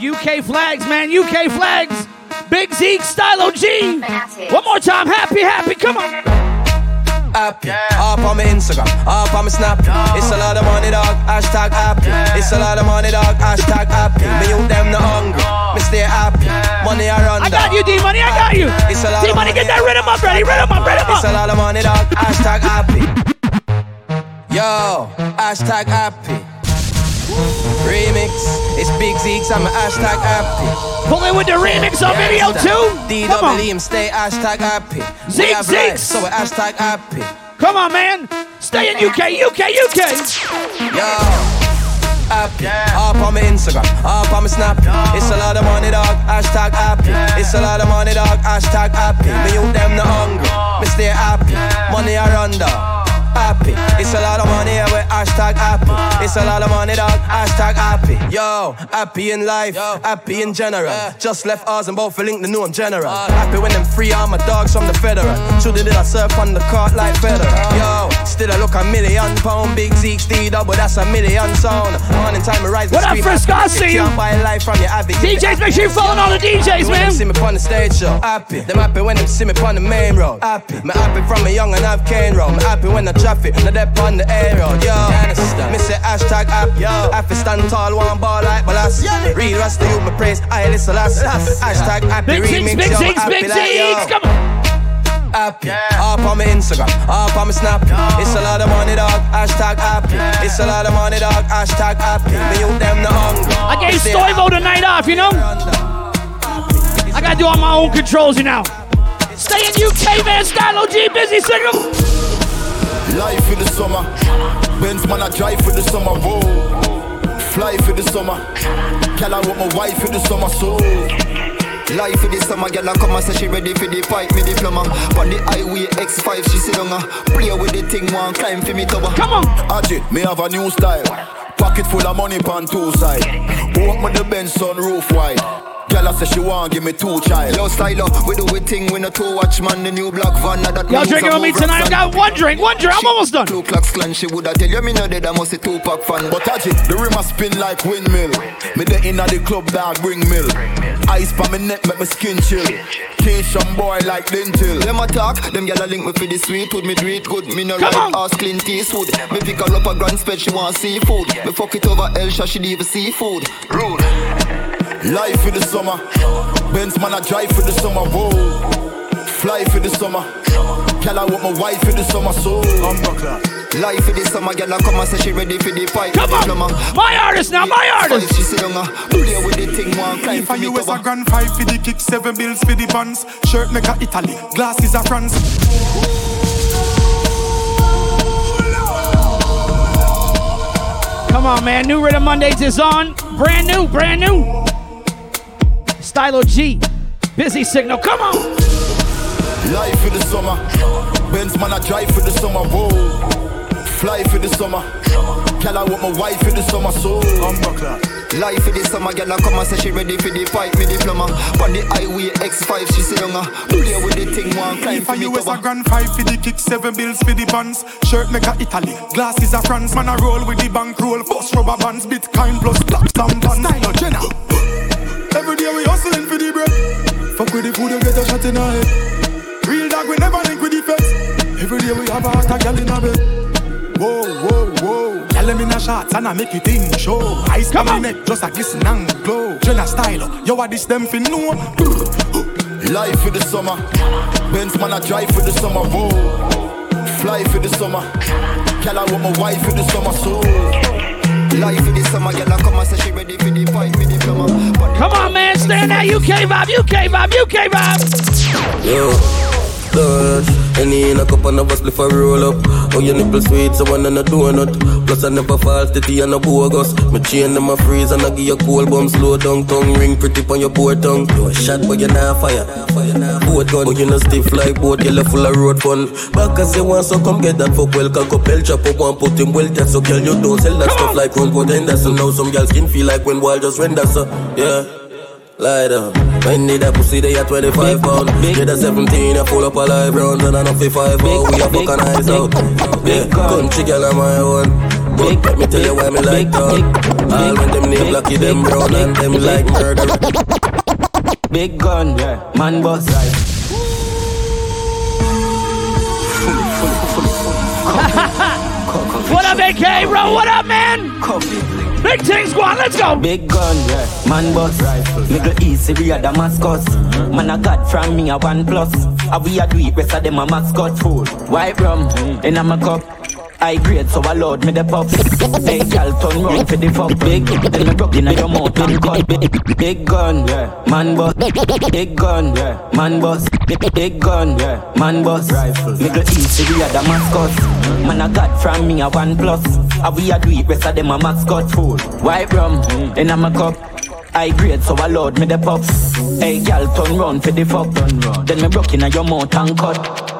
UK flags, man. UK flags. Big Zeke, Stylo G. One more time. Happy, happy. Come on. Happy. Up on my Instagram, up on my Snap. It's a lot of money, dog. Hashtag happy. It's a lot of money, dog. Hashtag happy. Me you them no hungry. Me stay happy. Money I run I got you, D Money. I got you. It's a lot D of Money, get that rhythm up ready. Rhythm up, rhythm It's a lot of money, dog. Hashtag happy. Yo, hashtag happy. Remix. It's Big Zeeks. I'm a hashtag happy. Pull in with the remix on video too. Come on. Stay hashtag happy. Zeke, we Zeeks. so we're hashtag happy. Come on, man. Stay in UK, UK, UK. Yo. Happy. Up on my Instagram, up on my Snap. It's a lot of money, dog. Hashtag happy. It's a lot of money, dog. Hashtag happy. Me you them no hungry. Me stay happy. Money I run down. Happy. It's a lot of money yeah, with hashtag happy. It's a lot of money, dog. Hashtag happy. Yo, happy in life, happy in general. Just left ours and both for link the new I'm general. Happy when them free all my dogs from the federal. Shoulda did I surf on the cart like Federer. Yo, still I look a million pound. Big Zeke Steve but that's a million sound. Morning time I rise. What up, Frisco? I see you. Can't buy life from your average. DJs, make sure you following all the DJs, when man. Them see me on the stage show. Happy. Them happy when them see me on the main road. Happy. Me happy from a young and I've cane road. Me happy when the traffic, not that on the air road. Yo, me say hashtag happy. Yo, happy stand tall, one ball like balas. Real rasta you my praise. I listen last. Hashtag happy Big remix. Big yo, Ziggs, happy Big like, yo. Come on. Happy. Up on my Instagram, up on my Snap. It's a lot of money, dog. Hashtag happy. It's a lot of money, dog. Hashtag happy. Me you them the hunger. I gave Stoivo the night off, you know? I gotta do all my own controls, you know. Stay in UK, man. Stylo G, busy signal. Life in the summer. Benz man, I drive for the summer. Whoa. Fly for the summer. Girl, I want my wife for the summer. So. Life for the summer, girl, I come and say she ready for the pipe, me diploma. On the highway X5, she sit down, uh, play with the thing, one climb for me tower. Come on, Ajit, me have a new style. Pocket full of money pan two side. Walk with the Benz on roof wide. Girl, I say she want give me two child. Yo, stylo, we do we thing, we no two watch man, the new black van, that Y'all drinking with me tonight? I got one drink, one drink. I'm almost done. Two clocks clan, she woulda tell you me no dead, I must a two pack fan. But Ajit, the rim a spin like windmill. Me the inna the club dog bring mill. Ice pa me neck make me skin chill. Teach some boy like dental. Them talk, them gyal a link me for the sweet wood, me do it good. Me no on. ass Clint Eastwood. Me pick her up a grand spread, she want seafood. Me fuck it over Elsha, she leave a seafood. Rude. Life for the summer. Benz man I drive for the summer. Whoa. Fly for the summer. Girl I want my wife for the summer. So I'm Life for the summer, gyal a come and say she ready for the fight. Come on. diploma. My artist now, my artist. Five, she sit down, play with the thing, one climb If for a me US a grand five for the kick, seven bills for the buns. Shirt make a Italy, glasses a France. Come on, man. New Rhythm Mondays is on. Brand new, brand new. Stylo G. Busy signal. Come on. Life for the summer. Benz man I drive for the summer. Whoa. Fly for the summer. Girl I want my wife for the summer. So Life for the summer, gyal a come and say she ready for the fight, me diploma. On the highway X5, she sit down, uh, play with the thing, one climb If for a me US a cover. grand five for the kick, seven bills for the buns. Shirt make a Italy, glasses a France. Man a roll with the bank roll, bust rubber bands, Bitcoin plus black some buns. Style Jenna. Every day we hustling for the bread. Fuck with the food, you get a shot in the head. Real dog, we never link with the feds. Every day we have a hot gal in a bed. Whoa, whoa, whoa. Gal them in a shots and I make you think show. Ice come on neck, just a glisten and I glow. Jenna style, yo, what this them fin know? Life for the summer. Benz man I drive for the summer. Whoa. Fly for the summer. Girl I want my wife for the summer. So Life for the summer, gyal a come and say she ready for the fight, me diploma. On the Come on, man. Stay in that UK vibe, UK vibe, UK vibe. Yo, Dutch. Any in a cup and a bus before roll up. Oh, your nipple sweet, so one and a donut. Plus, I never fall steady and a bogus. Me chain them a freeze and I give you cold bum slow down. Tongue ring pretty on your poor tongue. You a shot, but you're not fire. Boat gun, but you no stiff like boat. You full of road fun. Back as you want, so come get that fuck well. Cock up, hell chop up one, put him well. That's so girl, you don't sell that stuff like run put Henderson. Now some girls skin feel like when wall just render so. Yeah. Lie down. When did that pussy they at 25 pound? Get a 17, I pull up a live round and I know 55 out. We a fucking eyes out. Yeah, country girl on my own. But let me tell you why me like dog. All when them name lucky, them brown and them like murder. Big gun, yeah. man boss. What up, AK, bro? What up, man? Big things go on. Let's go. Big gun, man boss. Middle East, Syria, Damascus. Man, I got from me a one plus. How we a do it, rest of them a mascot food. White rum mm. in a my cup. I grade, so I load me the pop. Hey, gal, turn round for the fuck big. Then me broke in your mouth and cut big. Big gun, man boss. Big gun, man boss. Big, big gun, man boss. Middle East, Syria, Damascus. Man, I got from me a one plus. How we a do it, rest of them a mascot food. White rum in a my cup. I grade, so I load me the pop. Hey, gal, turn round for the fuck. Then me broke in your mouth and cut.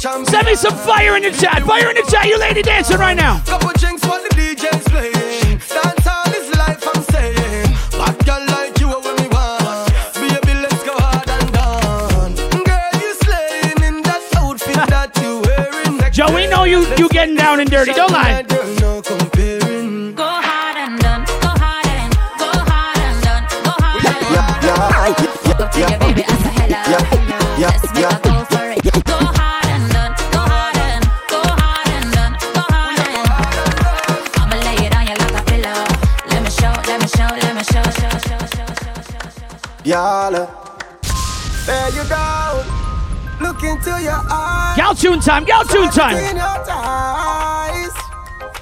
send me some fire in the chat. Fire in the chat, you lady dancing right now. Couple drinks while the DJ's playing. Dance all is life, I'm saying. Bad girl like you are what me want. Baby, let's go hard and done. Girl, you slaying in that outfit that you wearing. Joe, we know you you getting down and dirty. Don't lie. No comparing. Go hard and done. Go hard and go hard and done. Go hard and Walk up to your baby, ask her hello. Let's make her go for Y'all Bear you down Look into your eyes Y'all tune time, y'all tune time Where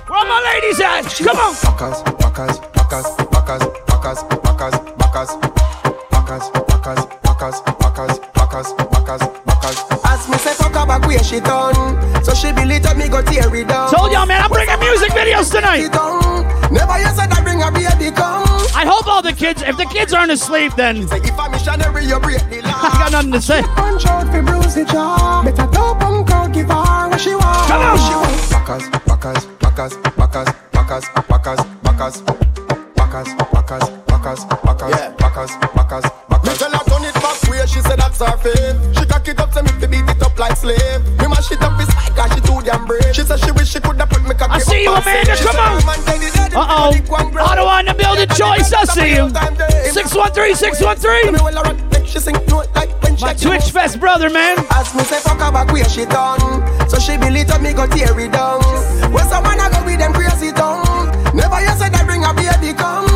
are my ladies at? Come on Backers, backers, backers, backers, backers, backers, backers Backers, backers, backers, backers, backers, backers, backers As me say fuck her back where she done she believe that me go tear it down. Told y'all, man, I'm bringing music videos tonight. Never you said I bring a baby come. I hope all the kids, if the kids aren't asleep, then If I'm missionary, you break the law. I got nothing to say. Punch out for bruise the jaw. Better dope and crowd give her what she want. Come on. She want. Backers, backers, backers, backers, backers, backers, backers, backers, cocky I see you, up her Amanda. sleeve. She Come on. "Woman, tell the daddy, Uh body go and oh. grow." Ottawa in the building. Choice, I see you. 613 613. My Twitch Fest brother, man. As me say fuck her back where she done So she believe me go tear it down When someone a go with them crazy tongue Never you said that bring a baby come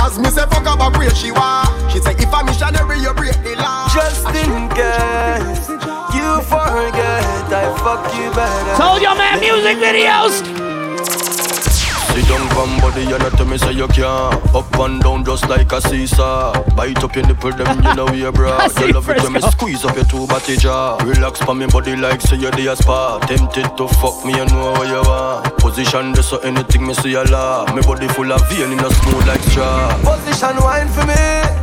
As me say fuck her back where she want She say if I'm missionary you break the law Just in case you forget, I fuck you better. Told y'all, man, music videos. Sit down from body and tell me say you can Up and down just like a seesaw. Bite up your nipple them you know we a bra. I see You love it when me squeeze up your two body jaw. Relax for me body like say you're the spa. Tempted to fuck me you know where you want. Position this so anything me see a law Me body full of vein in a smooth like straw. Position wine for me.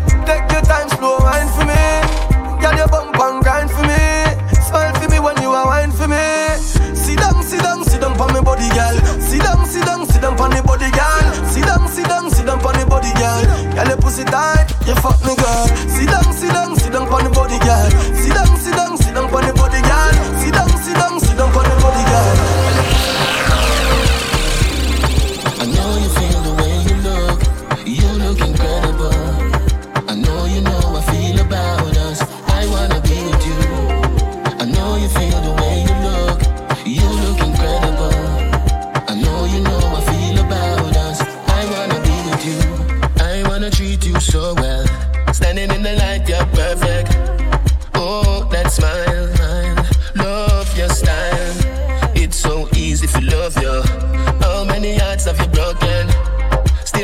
On the body, girl. Sit down, sit down, sit down on the body, girl. Girl, your pussy tight, you fuck me, girl. Sit down, sit down, sit down on the body, girl. Sit down, sit down, sit down on the body, girl. Sit down, sit down, sit down on the body, girl.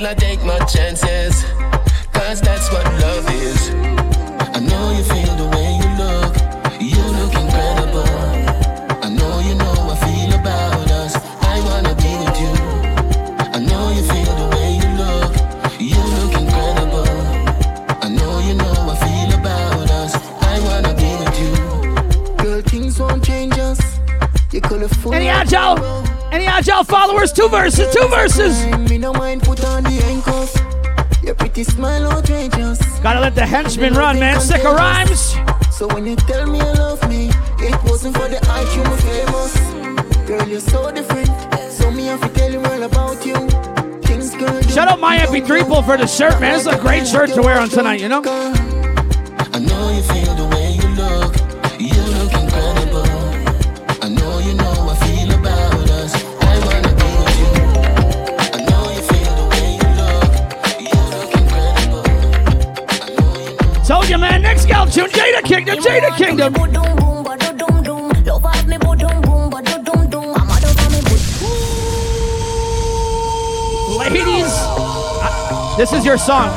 I take my chances. Agile followers? Two verses, two verses. Me no mind put on the handcuff. Your pretty smile outrageous. Gotta let the henchmen run, man. Sick of rhymes. So when you tell me you love me, it wasn't for the IQ me famous. Girl, you're so different. So me have to tell you all about you. Shout out my MP3 pool for the shirt, man. This is a great shirt to wear on tonight, you know? I know you feel the way Told you, man. Next gal tune, Jada Kingdom, Jada Kingdom. Ladies, uh, this is your song.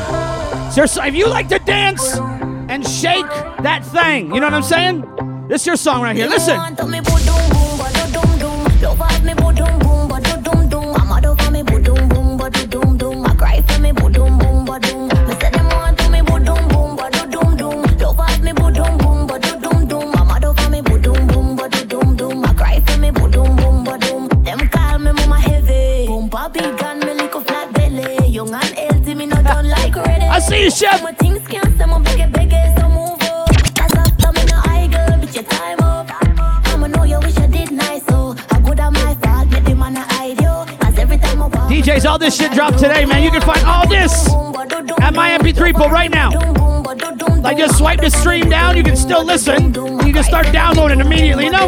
If you like to dance and shake that thing, you know what I'm saying? This is your song right here. Listen. Chef. My things can't say my biggie biggie, so move up. As after me no eye girl, bitch your time up. I'ma know you wish I did nice, so I good at my fault, make the man a hide you. Cause every time I walk, DJs, all this shit dropped today, man. You can find all this at my MP3 pool right now. Like just swipe the stream down, you can still listen. You can start downloading immediately, you know?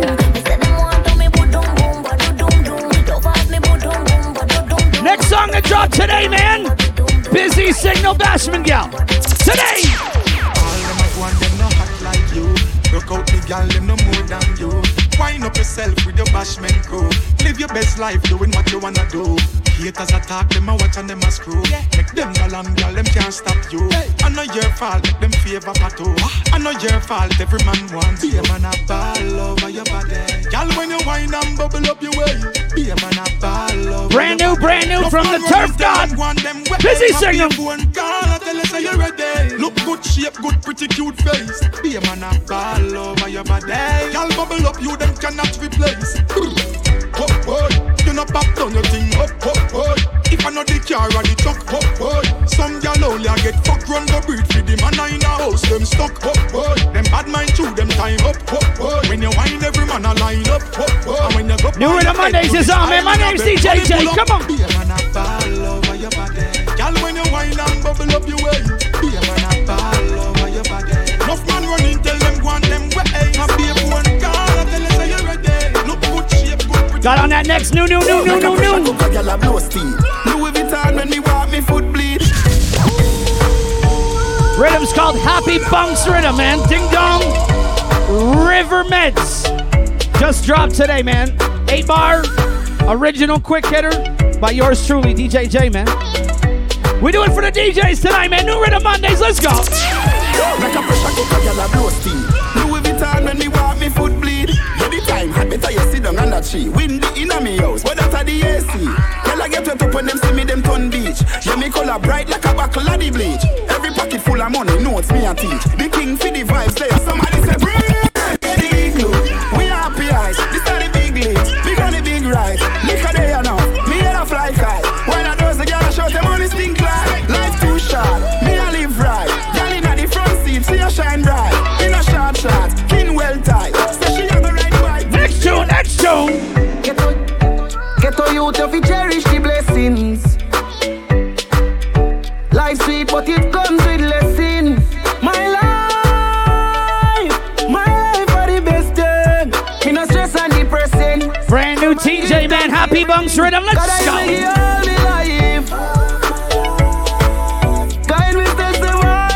Next song that dropped today, man. Busy Signal Bashman Gal. Today. One them no hot like you. Out the gal, them no more than you. Wind up yourself with your crew. Live your best life doing what you wanna do. Haters attack them a watch and them a screw. Yeah. Make them no lamb gal, them can't stop you. I know your fault, make them favor pato. I know your fault, every man wants. Be a man a ball over your body. Gal, when you wind and bubble up your way. Be a man a ball over Brand new, brand new from the Turf God. Busy Signal. Look good shape, good pretty cute face. Be a man a ball over your body. Gal bubble up, you them cannot replace. Hop, boy, you know pop down your thing. Hop, hop, boy. If I know the car or the truck, hop, boy. Some gal only a get fuck run go breed for the man in a house. Them stuck, hop, boy. Them bad mind chew them time up, hop, boy. When you whine, every man a line up, hop, boy. And when you go New Rhythm Mondays is on, man. My name's DJ J. Come on. Got on that next new, new, new, new, new, new. Louis Vuitton when me walk, me foot bleed. Rhythm's called Happy Bunks Rhythm, man. Ding dong. River Meds. Just dropped today, man. Eight bar, original quick hitter by yours truly, DJ J, man. We do it for the DJs tonight, man. New Rhythm Mondays. Let's go. Like a pressure. That tree. Windy inna me house, but that's a the AC. Gyal a get wet up when them see me them turn beach. Yeah, me color bright like a buckle of the bleach. Every pocket full of money, notes me a teach. The king for the vibes there. Somebody say,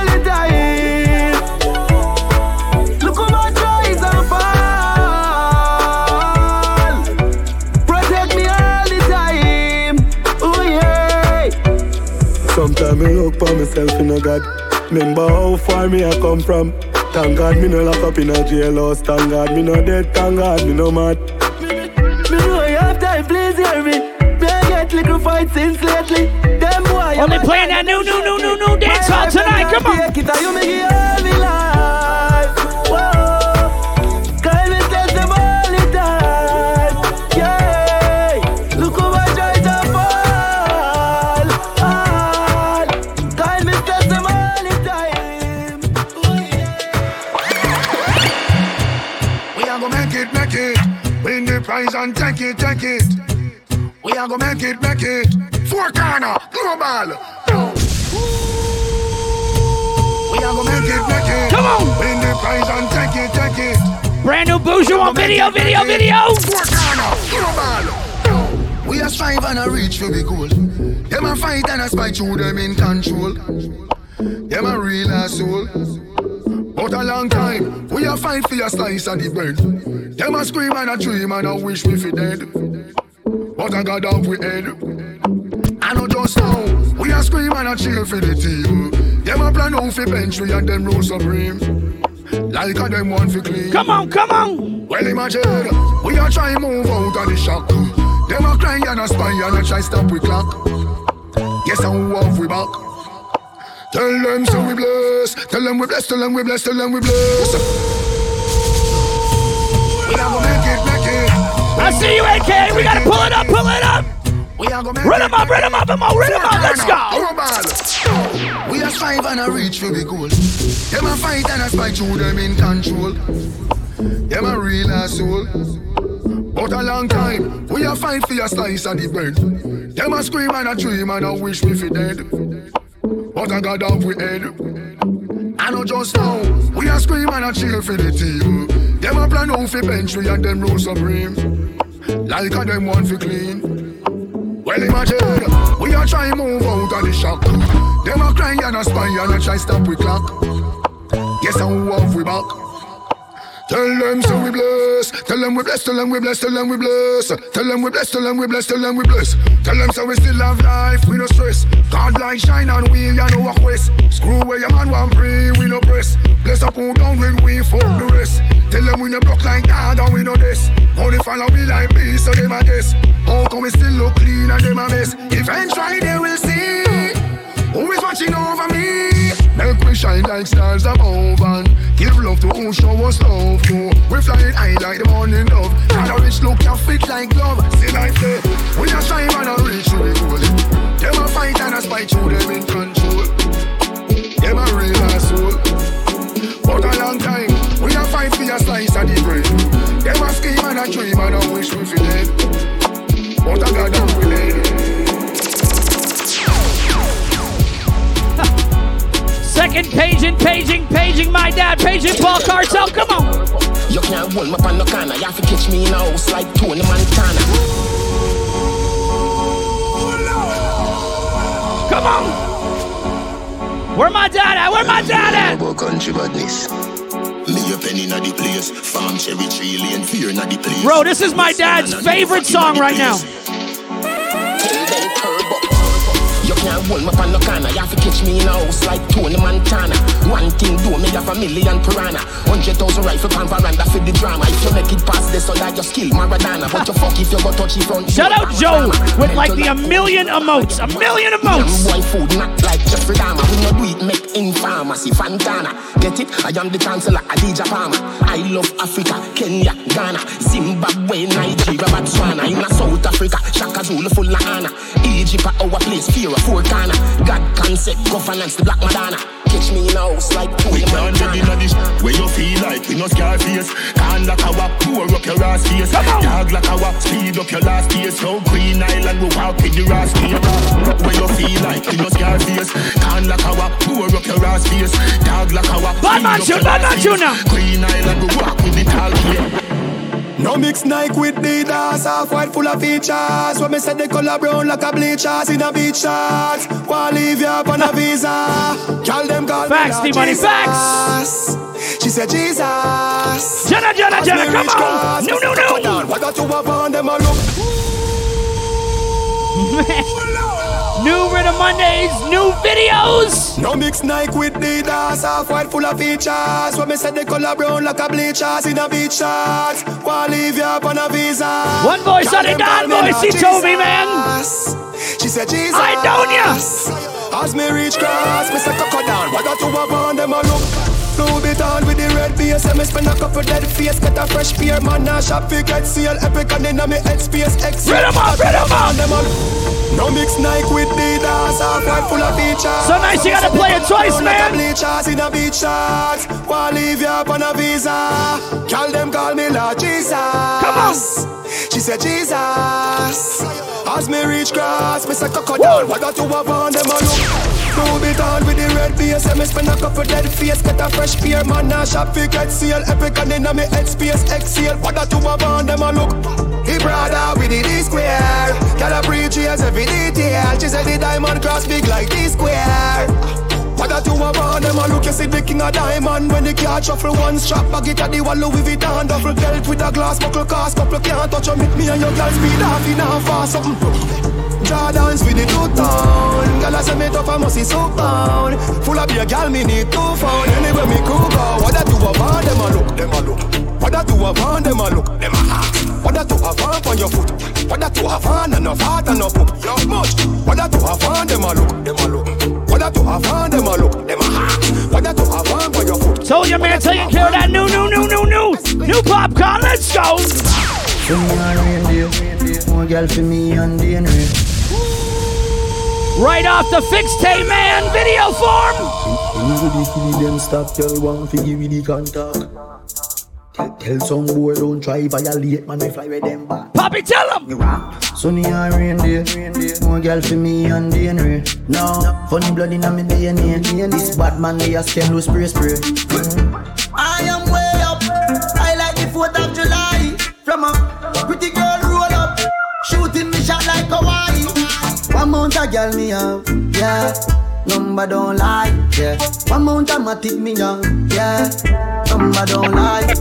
the time. Look how much I'm fine. Protect me all the time. Oh yeah. Sometimes I look for myself in a God. Remember how far me I come from. Thank God me no lock up in a jailhouse. Thank God me no dead. Thank God me no mad. Boy, Only playing that new, new, new, new, new dance hall tonight. Come on. Prize and take it, take it. We are gonna make it, make it. Four corner, global. We are gonna make it, make it. Come on. Win the prize and take it, take it. Brand new Boujou on video, video, video. Four corner, global. We are strive and a reach for the goal. Them a fight and a spite through them in control. Them a real asshole. But a long time, we a fight for your slice of the bread. Them a scream and a dream and a wish me fi dead. But I got off we head. I know just now, we a scream and a cheer for the team. Them a plan out for bench we and them rule supreme. Like a them one for clean. Come on, come on. Well imagine we a try move out of the shock. Them a cry and a spy and a try stop we clock. Yes, and who have we back? Tell them so we bless. Tell them we bless. Tell them we bless. Tell them we bless. We not make it, make it. I see you, AK. We gotta pull it up, pull it up. We are gonna Run 'em up, run 'em up, come on, run up, let's go. We are strive and a reach for the goal. Them a fight and a spike through them in control. Them a real asshole. But a long time, we a fight for your slice of the bread. Them a scream and a dream and a wish me fi dead. But I got off we head. I know just now, we a scream and a cheer for the team. Them a plan out fi bench we and them rule supreme. Like a them one fi clean. Well imagine, we a try move out of the shock. Them a cry and a spy and a try stop we clock. And who have we back? Tell them so we bless. Tell them we bless. Tell them we bless. Tell them we bless. Tell them we bless. Tell them we bless. Tell them we bless. Tell them so we still have life. We no stress. God light shine on we and no walk. Screw where your man want free. We no press. Bless up who down when we fuck the rest. Tell them we no block like God and we no this. Only follow we like me so them a guess. How come we still look clean and them a mess? Eventually they will see who is watching over me. Make we shine like stars above and give love to who show us love to. We flying high like the morning dove. And a rich look can fit like glove. See like say, we a strive and a reach to the goal. Them a fight and a spite through them in control. Them a real asshole. But a long time, we a fight for a slice of the bread. Them a scheme and a dream and a wish we feel dead. But I got them we dead. Second paging, paging, paging my dad, paging Paul Cartel. Come on. You can't hold me on no corner. You have to catch me in a house like Tony Montana. Come on. Where my dad at? Where my dad at? About country badness. Me a penny na the place. Farm cherry tree lane fear na the place. Bro, this is my dad's favorite song right now. You can't hold me on no corner. You have to catch me in a house like Tony Montana. One thing do me have a million piranha. Hundred thousand rifle pan veranda for the drama. If you make it past this, so that your skill Maradona. But you fuck if you go touch it front. Shout out Joe with like the a million emotes. A million emotes. Boy food not like Jeffrey Dahmer. We no do it make in pharmacy. Fantana. Get it? I am the chancellor. Adidja Palmer. I love Africa, Kenya, Ghana, Zimbabwe, Nigeria, Botswana. In South Africa, Shaka Zulu full of honor. Egypt our place, fear of four corner. God concept, governance, the Black Madonna. Catch me in a house like We Tony can't get Montana. inna this where you feel like we no scar face. Can't like our pour up your ass face. Dog like our speed up your last face. So Queen Island we walk with the ass face. Where you feel like we no scar face. Can't like our pour up your ass face. Dog like our Bad speed up your last tune face. now. Island we walk with the tall cake. No mix Nike with Adidas, half white full of features. When me say the color brown like a bleachers in a beach shorts. Wanna leave you up on a visa? Call them call Facts, me Lord Jesus. She said Jesus. Jenna, Jenna, Jenna, come on. No, no, no. "Cut. What got to upon them a look? New Rhythm Mondays, new videos. No mix Nike with Adidas, half white full of features. When me say the color brown like a bleachers in a beach shorts. Wanna leave you up on a visa? One voice on the them call God me voice, Lord he told me, man. She said Jesus. I don't ya. As me reach cross, me say coco down. What got to upon them a look? Louis Vuitton with the red base And me spend a couple dead face. Get a fresh pair Man now shop fi get seal Epic and inna me head space. X up, rhythm up. them all. No mix Nike with Adidas Half white full of features. So nice, you gotta play it twice, Brown like a man. Bleachers in a beach shorts. Wanna leave you up on a visa? Call them call me Lord Jesus. Come on. She said Jesus. As me reach cross Me say coco down What got to upon them a look Louis on with the red base And me spend a couple dead face. Get a fresh pair Man. Now shop fi get seal. Epic and inna me head space. Exhale. What got to upon them a look. He brother with the D square. Girl a preach every detail. She said the diamond cross big like D What that you a want them a look, you see the king of diamond. When the car shuffle one strap, bag it at the one Louis Vuitton. Duffel belt with a glass buckle cast Couple can't touch you, meet me and your girl speed off in a fast something. Jordans with the two tone. Girl I say me tough, I must see so pound Full of beer, girl, me need two phone. Anyway, me cool go What that you a want them a look, them a look. What that you a want them a look, them a ask. What that you a want on your foot. What that you a want and no fat and no poop Yo, much. What that you a want them a look, them a look What that you a want them a look, them a ask What that you a want on your foot Told your man taking care of that new, new, new, new, new, new Popcaan. Let's go. For me and reindeer, more girl for me and DNA. Right off the fixed tape, man, video form. Anybody kill them stop, girl want to give you the contact. Tell, tell some boy don't try violate, man, we fly with them back. Poppy, tell him. Sunny and reindeer, more girl for me and DNA. No, funny blood in me DNA. This bad man, they a scam, loose spray spray. I am way up. I like the 4th of July. From a pretty girl roll up. Shooting me shot like Hawaii. One mount a girl me have, yeah. Number don't lie, yeah. One mount a matic me young, yeah. Number don't lie.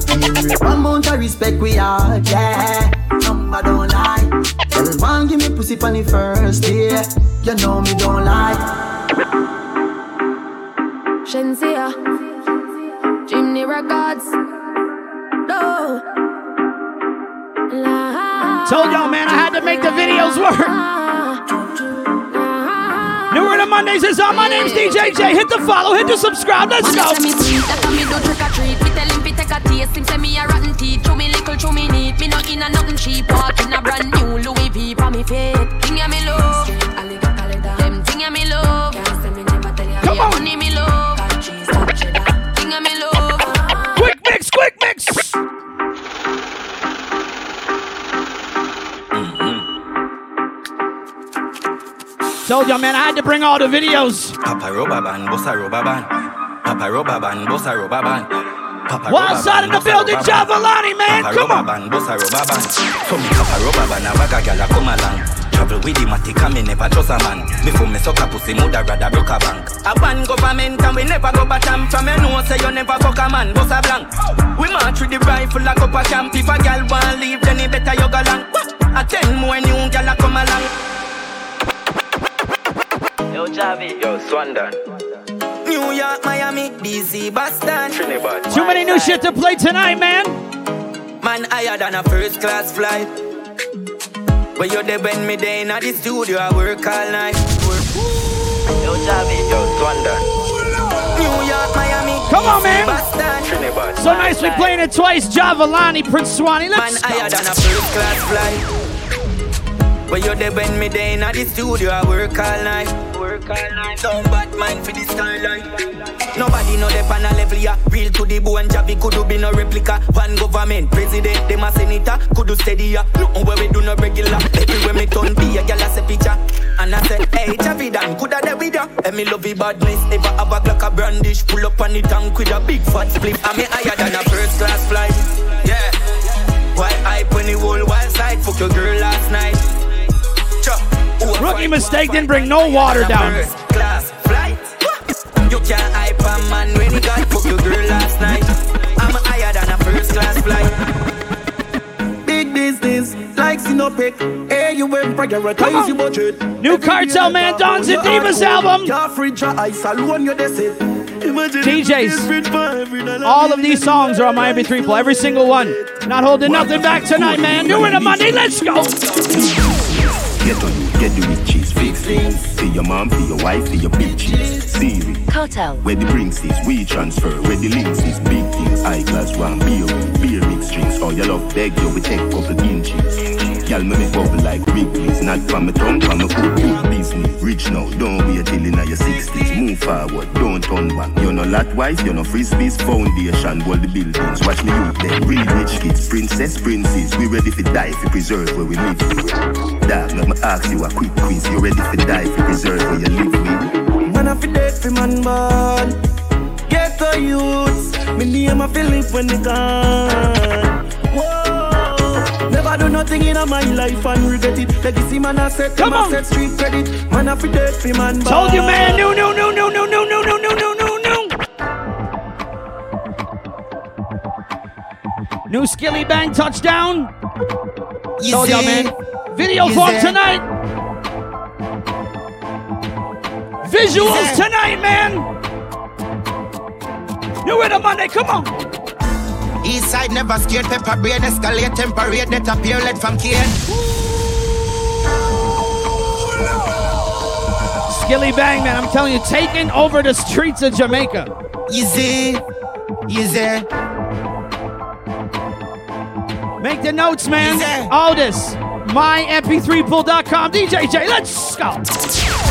One mount a respect we are, yeah. Number don't lie. Girl, one give me pussy on the first day. You know me don't lie. Shenzia, Jimmy Records. No. Told y'all, man, I had to make the videos work. Newer than Mondays is on. My name's DJ J. Hit the follow, hit the subscribe. Let's go. Me sweet, that me do trick or treat. Me tell him fi take a taste. Him say me a rotten teeth. Chew me little, chew me neat. Me not in a nothing cheap. Walk in a brand new Louis V for me feet. Thing ya me love. Them thing ya me love. Come on. Money me love. Thing ya me love. Quick mix, quick mix. Told y'all, man, I had to bring all the videos. Papa band, bossa band. Papa band, bossa rubber band. Papa Wild side of the building. Jahvillani, man, Papa come on. band, bossa rubber band. So me papa rubber band, a bag a gal come along. Travel with the matic and me never trust a man. Before me suck a pussy, mother rather broke a bank. A ban government and we never go back. From know say you never fuck a man, boss a blank. We march with the rifle like up a camp. If a gal want leave, then it better you go long. A ten more new gal a come along. Yo, Javi. Yo, Swandon. New York, Miami, DC, Boston. Trinidad. Too many new shit to play tonight, man. Man higher than a first class flight. But you there when me there in the studio, I work all night. Yo, Javi. Yo, Swandon. New York, Miami. Come on, man. Boston. So nice we playing it twice. Jahvillani, Prince Swanee. Man Let's higher go. than a first class flight. But you there when me there in the studio, I work all night. Work all night. Don't bad mind for the starlight. Nobody know they pan a level ya. Real to the bone, Javi could do be no replica. One government, president, them a senator, could do steady ya. Nothing where we do no regular. Everywhere me turn be a gal a say picture. And I said, hey, Javi Dan, coulda there with ya. And me love the badness, ever have a Glock a brandish. Pull up on the tank with a big fat split. And me higher than a first class flight. Yeah. Why hype when the whole wild side? Fuck your girl last night. Cha. Who Rookie mistake didn't bring no water down. First class flight. You can't hype a man when he got fuck your girl last night. I'm higher than a first class flight. Big business, like Sinopec. Hey, you went prioritize your budget. New Kartel Man, Dons and Divas album. Your fridge, your ice, alone, you that's. DJs, all of these songs are on my MP3 pool, every single one. Not holding nothing back tonight, man. Doing it Monday, let's go. Get on you, get the riches, fix things. For your mom, for your wife, for your bitches. Siri. Cartel. Where the brinks is, we transfer. Where the links is, big things. High class one, beer, beer mix drinks. All your love beg you, we take couple inches. Y'all me bubble like Wrigley's. Not from my tongue, from my foot, good business. Rich now, don't wait till in your 60s. Move forward, don't turn back. You're no lot wife, you're no frisbees. Foundation, hold the buildings. Watch me youth them, real rich kids. Princess, princes, we ready for die, for preserve where we live. Dog, let me ask you a quick quiz. You ready for die, for preserve where you live with? Man, I feel dead for man born. Get the youths. Me name I feel live when they gone. Whoa. Never do nothing in my life and regret it. Legacy man I set, come on, set street credit. Man I fi dead fi man. Told you, man. No, no, no, no, no, no, no, no, no, no, no, no. New Skillibeng touchdown. Told y'all, man. Video You form see? tonight. Visuals tonight, man. New Rhythm Monday, come on. East side never scared, pepper brain escalate, temperate, that appear led from Kane. Skillibeng, man. I'm telling you, taking over the streets of Jamaica. Easy. Easy. Make the notes, man. All this. MyMP3pool.com. DJ J, let's go.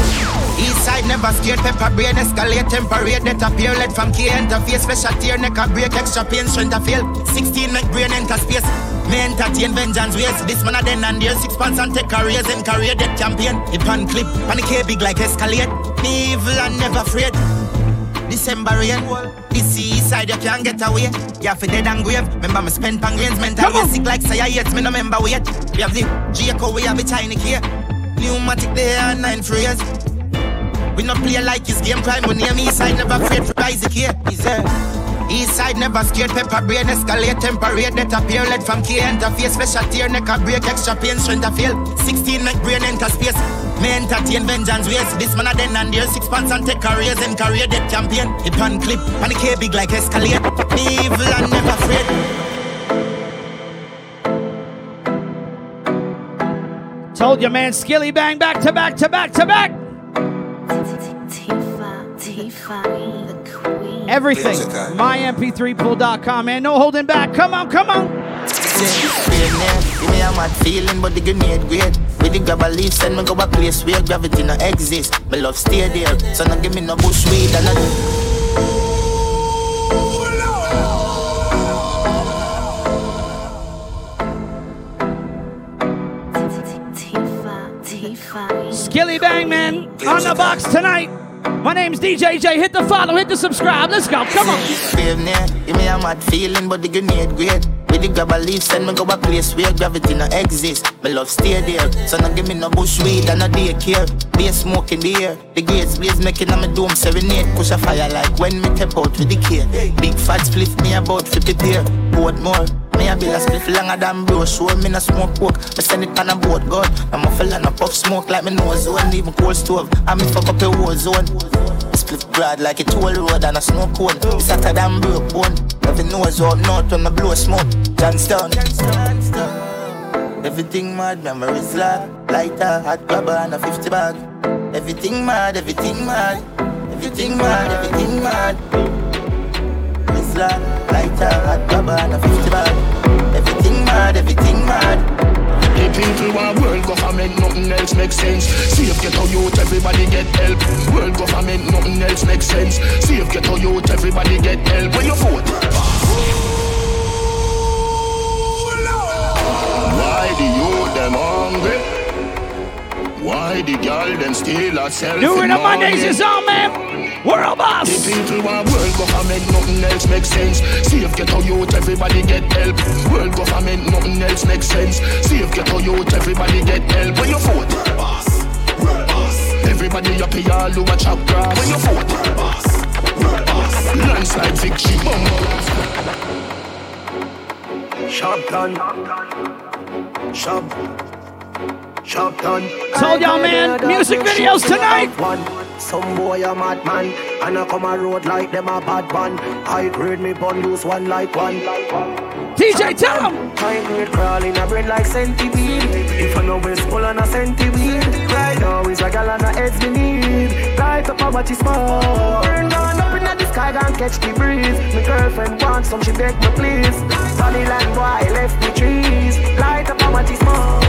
Side never scared, pepper brain escalate, temperate, that appear led from K interface, special tear, neck a break, extra pain, strength a fail. 16 make brain enter space. Me entertain vengeance ways. This man a then and there, six pants and take raise and career dead champion. It pan clip, panic big like escalate. Me evil and never afraid. December rain. This east side you can't get away. You have to dead and grave. Remember me spend pangrains mental. You sick like say I hate me no remember wait. We have the Jacob, we have the China here. Pneumatic there and nine phrase. We not play like his game prime, but near me side never afraid for Isaac here. He's there. East side never scared, pepper brain escalate, temperate, that appear led from K interface, special tear, neck a break, extra pain, strength a fail. 16 make brain enter space. Me entertain vengeance ways. This man a then and there, six pants and take raise and career dead champion. It pan clip, and the big like escalate. Me evil and never afraid. Told you, man. Skillibeng back to back to back to back. Everything. MyMP3pool.com, man. No holding back. Come on, come on. Give me a mad feeling, but the grenade great. With the grab a leaf, send me go a place where gravity no exist. Me love stay there, so no give me no bush weed and no. Skillibeng, man. On the box tonight. My name's DJ J. Hit the follow, hit the subscribe. Let's go. Come on. Give me a mad feeling, but the grenade great. With the grab a leaf, send me go a place where gravity no exist. Me love stay there, so no give me no bush weed and no daycare. Be a smoke in the air, the gates blaze making on my dome serenade. Push a fire like when me tap out with the care. Big fat split me about 50 pair, boat more. Me a bill a split longer than bro, show me no smoke coke. Me send it on a boat, God. I'm a fella no puff smoke like me nose zone, even cold stove. I me fuck up a war zone. Split broad like a toll road and a snow cone. It's hotter than broke bone. Every nose up north when me blow smoke. Johnstown. Everything mad, memories loud. Lighter, hot grabber and a 50 bag. Everything mad, everything mad. Everything mad, everything mad. It's loud. Lighter, hot grabber and a 50 bag. Mad, everything mad. The people want world government, nothing else makes sense. Safe get a youth, everybody get help. World government, nothing else makes sense. Safe get a youth, everybody get help. When you vote, why the youth them hungry? Why the girl them still a self? New Rhythm Mondays is on, man. World boss. The people want world government, nothing else makes sense. Safe get a youth, everybody get help. World government, nothing else makes sense. Safe get a youth, everybody get help. When you vote, boss, world boss. Everybody up here, all who a chop grass. When you vote, boss, world boss. Landslide victory, bumble. Shop done. Shop. Shop done. Told y'all, man, music videos tonight. Some boy a madman, and I come a road like them a bad man. High grade me bun loose one like one. DJ him. High grade crawling a brain like centipede. If I know where skull and a centipede. Right now is a gal and a heads me need. Light up a watch small. Burn down up in the sky and catch the breeze. My girlfriend wants some, she beg me please. Sunny land boy left me trees. Light up a watch small.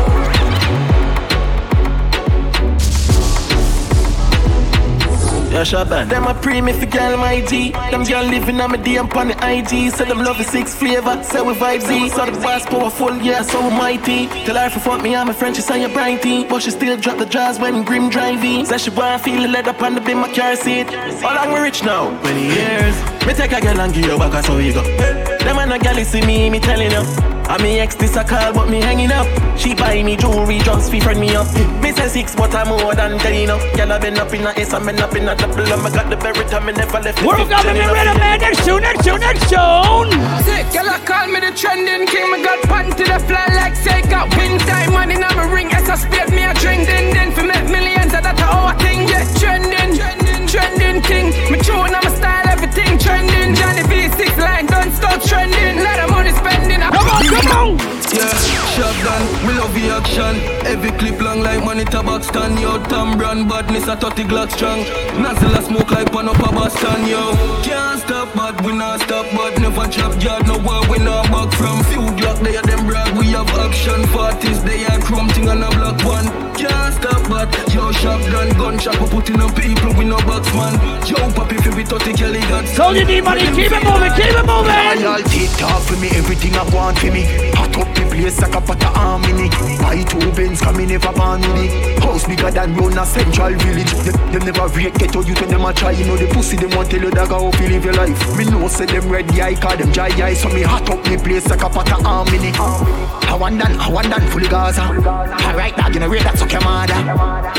Yeah, Shaban. Them a pre me for girl my G. Them girl living on me DM on the IG. Say them love the six flavor. Say we vibe Z. So the boss powerful, yeah, so mighty. Tell her if you fuck me, I'm a French, she's on your brighty. But she still drop the jaws when grim driving. Say she wanna feel the leather on the bin my car seat. How long we rich now? 20 years. Me take a girl and give you back, so you go. Them and a girl see me, me telling you. I me ex this a call, but me hanging up. She buy me jewelry just fi friend me up. Me say six, but I'm more than ten enough. Girl, I been up in a ace, I been up in a double. I got the berry time, me never left. the World fifth, Government ten Rhythm enough. Man, next tune, next tune, next tune. Sick, girl, I call me the trending king. Me got pan to the fly like say got win time money now me ring. As I spit me a drink, then then for make millions. That a our thing, yeah, trending, trending trending king. Me tune, I'm a style, everything trending. Johnny V6 line, don't stop trending. Lot of money spending. Come on, come on. Yeah, shot done, me love the action. Every clip long like money tabac stand Yo, Tom Brand, badness a 30 Glock strong. Nozzle a smoke like pan up a Boston, yo. Can't stop, but we not stop But never drop yard, no war, we not back from Few Glock, they are them brag We have action, parties, they are chrome thing on a block one. Can't stop, but yo, shot done Gunshot, we putting on people, we no box man. Yo, papi, fi we 30 Kelly got Told you, D-Money, keep it moving, keep it moving. Loyalty talk for me, everything I want for me. Hot up the place like a pot of harmony. Buy two Benz, come me never born it. House bigger than round a central village. Them, them never rate out you when them a try. You know the pussy them want tell you that how you live your life. Me know say them red eye, call them dry eye. So me hot up the place like a pot of harmony. I want done, I want done fully Gaza. Alright, dog, you know where that's okay, mother.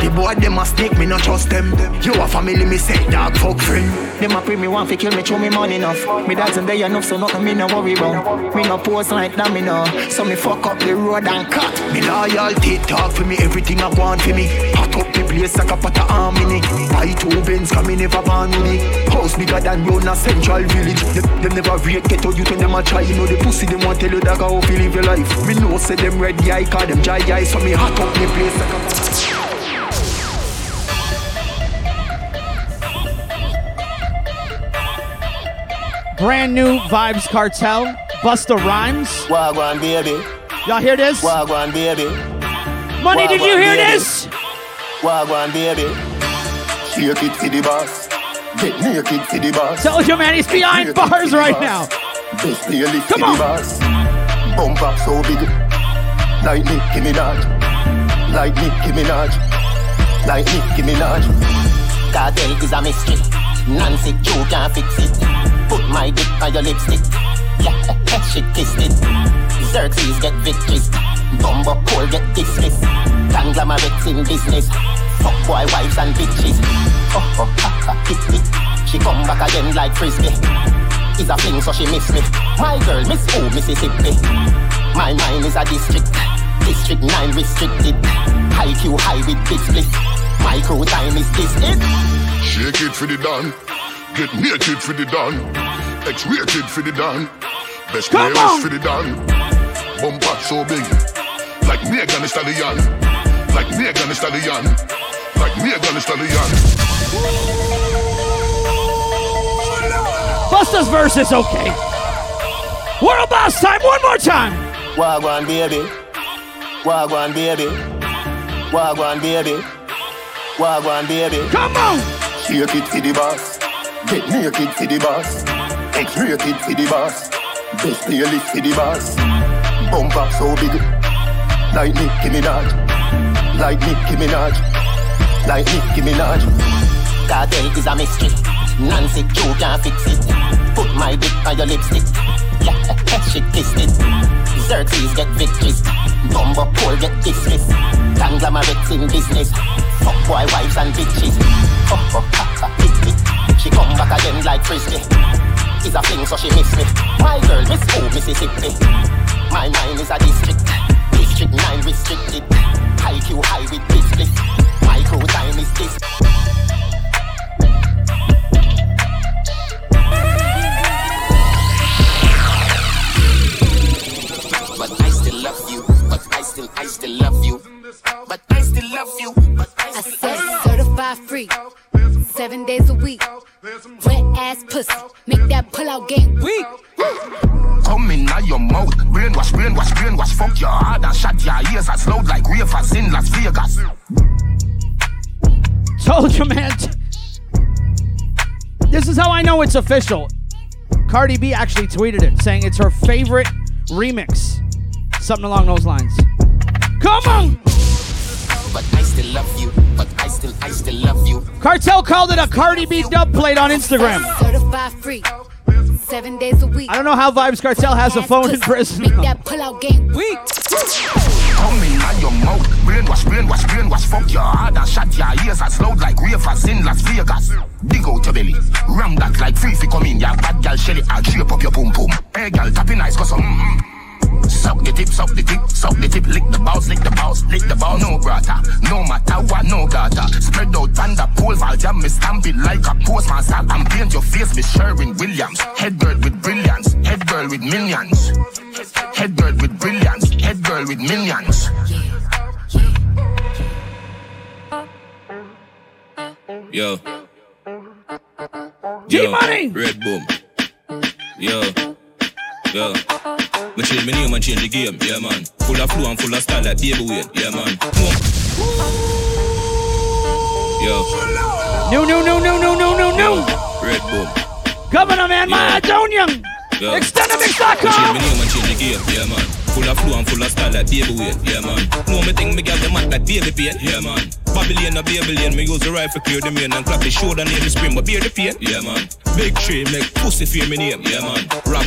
The boy them a snake, me not trust them. You a family, me say dog fuck friend. Them a pray me want fi kill me, show me money enough. Me dogs and they enough, so nothing me no worry about. Me no pose like that, me no. So me fuck up the road and cut. Me loyalty talk for me, everything I want for me. Hot up the place like a pot of harmony. Buy two Benz, come me never born me. House bigger than round central village. Them, them never rate out you when them a try. You know the pussy them want tell you that how you live your life. Me know say them red eye, call them dry eye. So me hot up the place like a Brand new Vybz Kartel, Busta Rhymes. Wagwan baby. Y'all hear this? Wagwan baby. Money, did you hear baby. this? Wagwan baby. Shake it for the boss. Get naked for the boss. Tell you, man, he's behind Shake bars for right boss. now. Best play lift Come for on. the boss. Bump up so big. Like Nicki Minaj. Like Nicki Minaj. Like Nicki Minaj. Kartel is a mystery. Nancy, you can't fix it. Put my dick on your lipstick. Yeah, she kissed it. Xerxes get victories. Bumbo Cole get dismissed. Conglomerates in business. Fuck boy wives and bitches. Oh, oh, ha, ha, hit me. She come back again like frisbee. Is a fling so she miss me. My girl, Miss O, Mississippi. My mind is a district. District 9 restricted. High Q high with big split. My crew time is this it. Shake it for the dawn. Get naked for the dawn. X-rated for the dawn. Best Come players on. for the dawn. Bumper so big. Like Megan Thee Stallion. Like Megan Thee Stallion. Like Megan Thee Stallion. Busta's verse is okay. World boss time, one more time. Wagwan baby. Wagwan baby. Wagwan baby. Wagwan baby. Come on. Shake it for the boss. Get naked for the boss. X-rated for the boss. Best play lift for the boss. Bump up so big. Like Nicki Minaj. Like Nicki Minaj. Like Nicki Minaj. Kartel is a mystery. Nancy, you can't fix it. Put my dick on your lipstick. Yeah, she kissed it. Xerxes get victories. Bumbo Cole get dismissed. Conglomerates in business. Fuck boy wives and bitches. Oh, oh, ha. She come back again like frisbee. Is a fling so she miss me. My girl, Miss O, Mississippi. My mind is a district. District 9 restricted. High Q high with big split. My crew time is this. But I still love you. But I still, I still love you. But I still love you. But I I said certified free, seven days a week. Wet ass pussy, make that pull out game weak. Come in now your mouth. Brainwash, brainwash, brainwash. Fuck your heart and shut your ears as loud like ravers in Las Vegas. Told you, man. This is how I know it's official. Cardi B actually tweeted it, saying it's her favorite remix. Something along those lines. Come on! But I still love you. But I still, I still love you. Kartel called it a Cardi B dub plate on Instagram. Certified free, seven days a week. I don't know how Vybz Kartel has a phone in prison. Make that pull out game weak. Come in on your mouth. Brainwash, brainwash, brainwash. Fuck your heart and shut your ears as loud like ravers in Las Vegas. Dig out your belly. Ram that like free fi come in. Ya bad gal shelly. I'll shape up your boom boom. Hey gal tapping nice cause some mm mm. Suck the tip, suck the tip, suck the tip, lick the balls, lick the balls, lick the ball, no brata, no matter what, no gata. Spread out on the pole, Val jam me stamp it like a postmaster and paint your face with Sherwin Williams. Head girl with brilliance, head girl with millions. Head girl with brilliance, head girl with millions. Yo. G-Money! Red Boom. Yo. Yo. Me change my name and change the game, yeah man. Full of flow and full of style like David Wayne, yeah man. Yo. No, no, no, no, no, no, no, no. Red Boom. Governor man, my Adonian. Yo. Extendamix.com. Me change my name and change the game, yeah man. Full of flow and full of style like David Wayne, yeah man. Know me think me got the mat like David Payne, yeah man. Babylon a Babylon, me use the rifle clear the main and clap the shoulder near the spring, but bear the pain, yeah man. Big tree make pussy fear me name, yeah man. Rap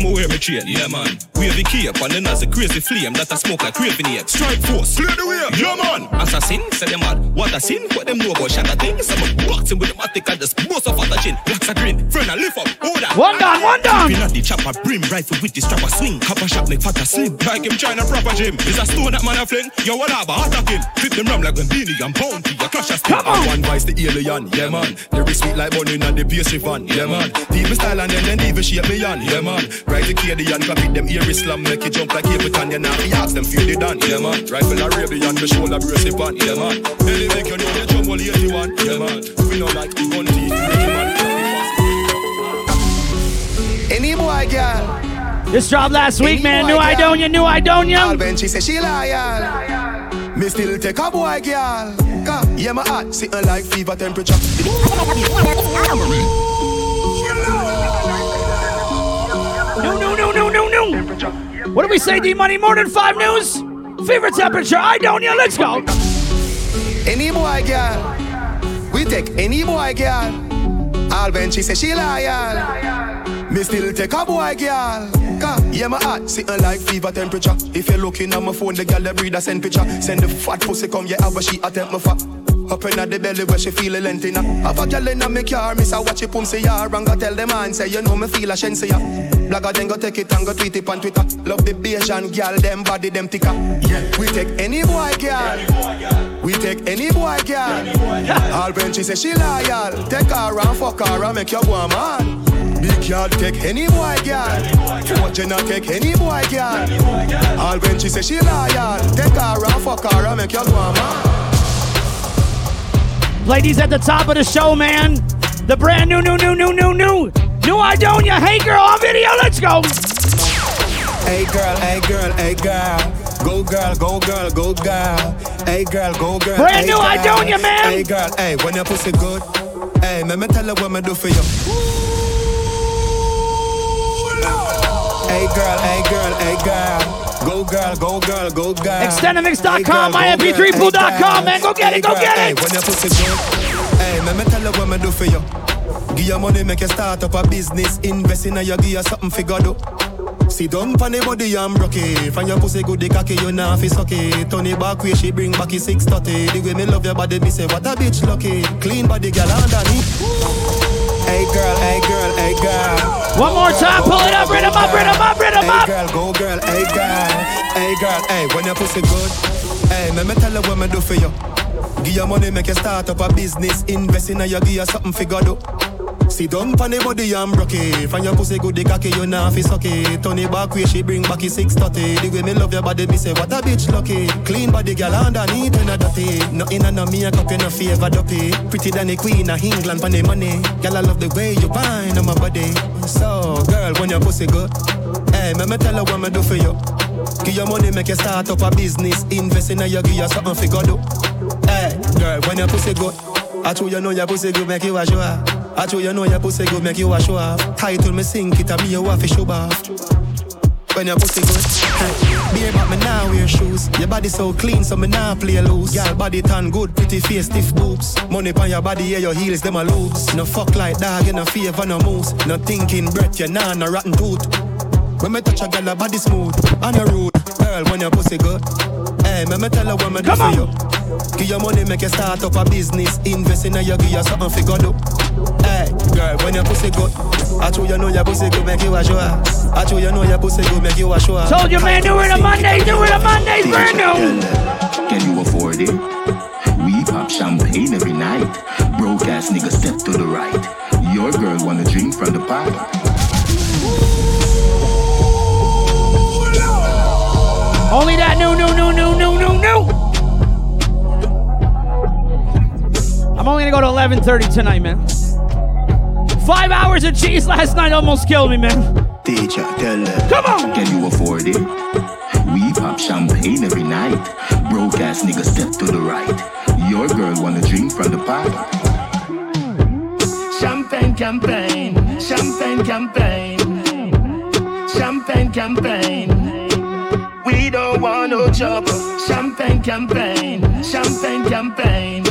me wear me chain, yeah man. Wave the cape and then as a crazy flame that a smoke like craving here. Strike force, clear the way, yeah man. Assassin, say them mad, what a sin, what them know about shatter things. I'm a boxing with the matic and just bust off at the chin. Blacks a grin, friend a lift up, hold on. One down, one down. Keeping at the chopper brim, rifle with the strap a swing. Copper shot make fat a slim, like him trying a proper gym. Is a stone that man a fling, yo what up, attack him. Flip them ram like when Beenie and bounty, a clash a spin. Come on. One vice the alien, yeah man. Lyrics sweet like money and the pastry van, yeah man. Deep me style and then then even shape me on, yeah man. Right the kid and clap it them ear slam, make it jump like Capleton, you now ask them feel the done, yeah man. Rifle Arabian, the shoulder brace it on, yeah man. Any make you know the drum only 81, yeah man. We know like gun teeth, make it man. Any boy, girl. This dropped last week, man. New Idonia, new Idonia. Alben, she say she loyal. Me still take a boy, girl. Cause, yeah, my heart sitting like fever temperature. No, no, no, no, no, no. What do we say, D Money? More than five news? Fever temperature, Idonia, let's go. Any boy, girl. We take any boy, girl. Alben, she say she loyal. Me still take a boy, girl. Yeah, my heart sitting like fever temperature. If you're looking at my phone, the girl that a send picture. Send the fat pussy come, yeah, but she attempt my fat. Up in the belly where she feel a length in her. Have a girl in a me car, miss a watch it pum say ya. And go tell the man, say you know me feel a shense ya. Blagger then go take it and go tweet it on Twitter. Love the beige and girl, them body, them thicker. Yeah. We take any boy, girl. We take any boy, girl. All when she say she loyal, take her and fuck her and make you go a man. Big yard take any boy, girl. Fortune not take any boy, girl. All when she say she loyal, take her and fuck her and make you go. Ladies at the top of the show, man. The brand new, new, new, new, new, new, new Idonia. Hey, girl, on video. Let's go. Hey girl, hey girl, hey girl. Go girl, go girl, go girl. Hey girl, go girl. Brand hey new girl. Idonia, man. Hey girl, hey, when your pussy good. Hey, let me tell you what me do for you. Hey girl, hey girl, hey girl. Go girl, go girl, go girl. Extendamix.com, mymp3pool.com, man. Go get it, go get Hey, it. when your pussy good. Hey, let me tell you what me do for you. Give you money, make you start up a business. Invest in a you, give you something figure do. Sit down pon the body and broke it. From your pussy good, the cocky you nah fi suck it. Turn it back way, she bring back it six thirty. The way me love your body, me say what a bitch lucky. Clean body, girl underneath. Hey girl, hey girl, hey girl. One more time, pull it up, rhythm up, rhythm up, rhythm up. Hey girl, go girl, hey girl, hey girl, hey when your pussy good. Hey, let me tell you what me do for you. Give you money, make you start up a business. Invest in a you, give you something figure do. Sit down pon the body and broke it. Find your pussy good, the cocky you nah fi suck it. Turn it back way, she bring back it six thirty. The way me love your body, me say what a bitch lucky. Clean body, girl underneath when a dirty. Nothing a no makeup, you no favor dopey. Pretty than the queen of England pon the money. Girl, I love the way you whine on my body. So, girl, when your pussy good, hey, me me tell her what me do for you. Give your money, make you start up a business. Invest in a you, give you something fi go do. Hey, girl, when your pussy good, I true you know your pussy good, make you a off. I true you know your pussy good, make you a show off. Title me sink it, and me you have to show off. when your pussy good. Beer but me now wear shoes. Your body so clean, so me now play loose. Girl body tan good, pretty face, stiff boobs. Money on your body, yeah, your heels, them a loose. No fuck like dog, you no favor, no moose. No thinking breath, you nah, no rotten tooth. When me touch a girl, her body smooth and a rude. Girl, when your pussy good. Hey, me me tell her what me do for you. Give your money, make you start up a business. Invest in a you, give you something fi go do. Hey, girl, when your pussy good. I told you know your pussy good, make you a show. I told you know your pussy good, make you a show ass. Told you, man, do it on Monday, do it on Monday, brand new. Can you afford it? We pop champagne every night. Broke ass nigga step to the right. Your girl wanna drink from the pipe. Only that new, new, new, new, new, new, new. I'm only gonna go to 11:30 tonight, man. Five hours of cheese last night almost killed me, man. Teacher, tell her. Come on. Can you afford it? We pop champagne every night. Broke ass nigga step to the right. Your girl wanna drink from the pipe. Champagne campaign, champagne campaign, champagne campaign. Trouble. Champagne campaign, champagne campaign,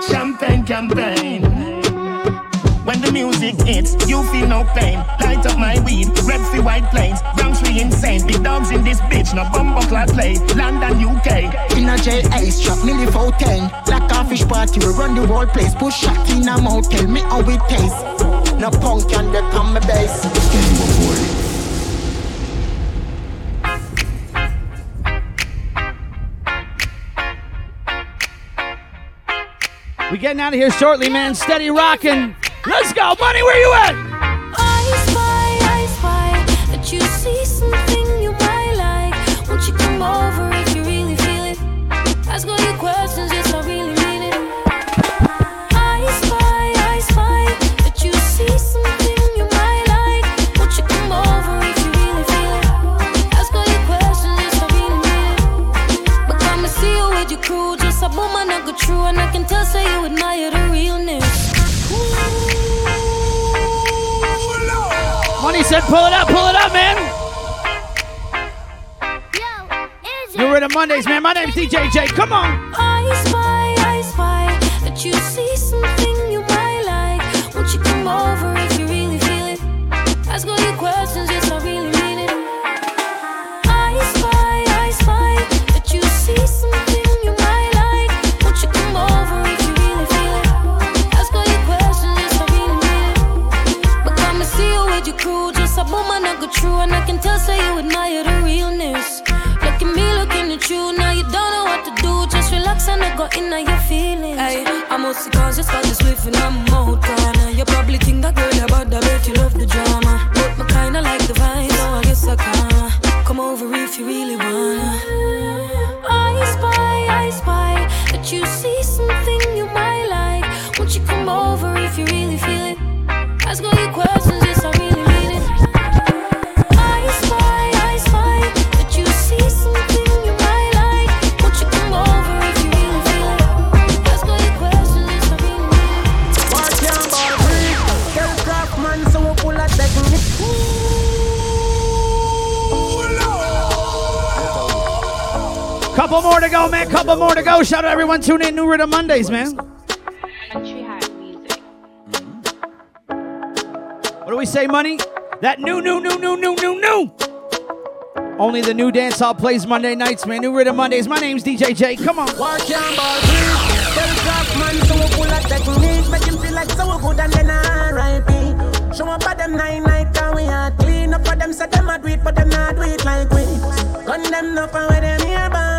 champagne campaign. When the music hits, you feel no pain. Light up my weed, red free white planes. Bronx we insane, big dogs in this bitch, no bumbo clad play. London, UK. In a jail ice trap, nearly 410. Black fish party, we run the whole place. Push shot in a motel, me how it taste. No punk can they come my base. We getting out of here shortly, man. Steady rocking. Let's go, money. Where you at? Woman, I go true, and I can tell, say you admire the realness. Money said, pull it up, pull it up, man. New Rhythm Mondays, man. My name's DJ J. Come on. True, and I can tell, say you admire the realness. Look at me, looking at you. Now you don't know what to do. Just relax and I go in on your feelings. Ay, I'm mostly conscious for this whiff and I'm out corner. You probably think that girl about that, bet you love the drama. But me kinda like the vibe, so I guess I can. Couple more to go, man. Couple more to go. Shout out everyone tuning in New Rhythm Mondays, man. What do we say, money? That new, new, new, new, new, new, new. Only the new dance hall plays Monday nights, man. New Rhythm Mondays. My name's DJ J. Come on. Show up at them nine night and we are clean up for them. Them a do it, but them not do it like we. Gun them up and where them here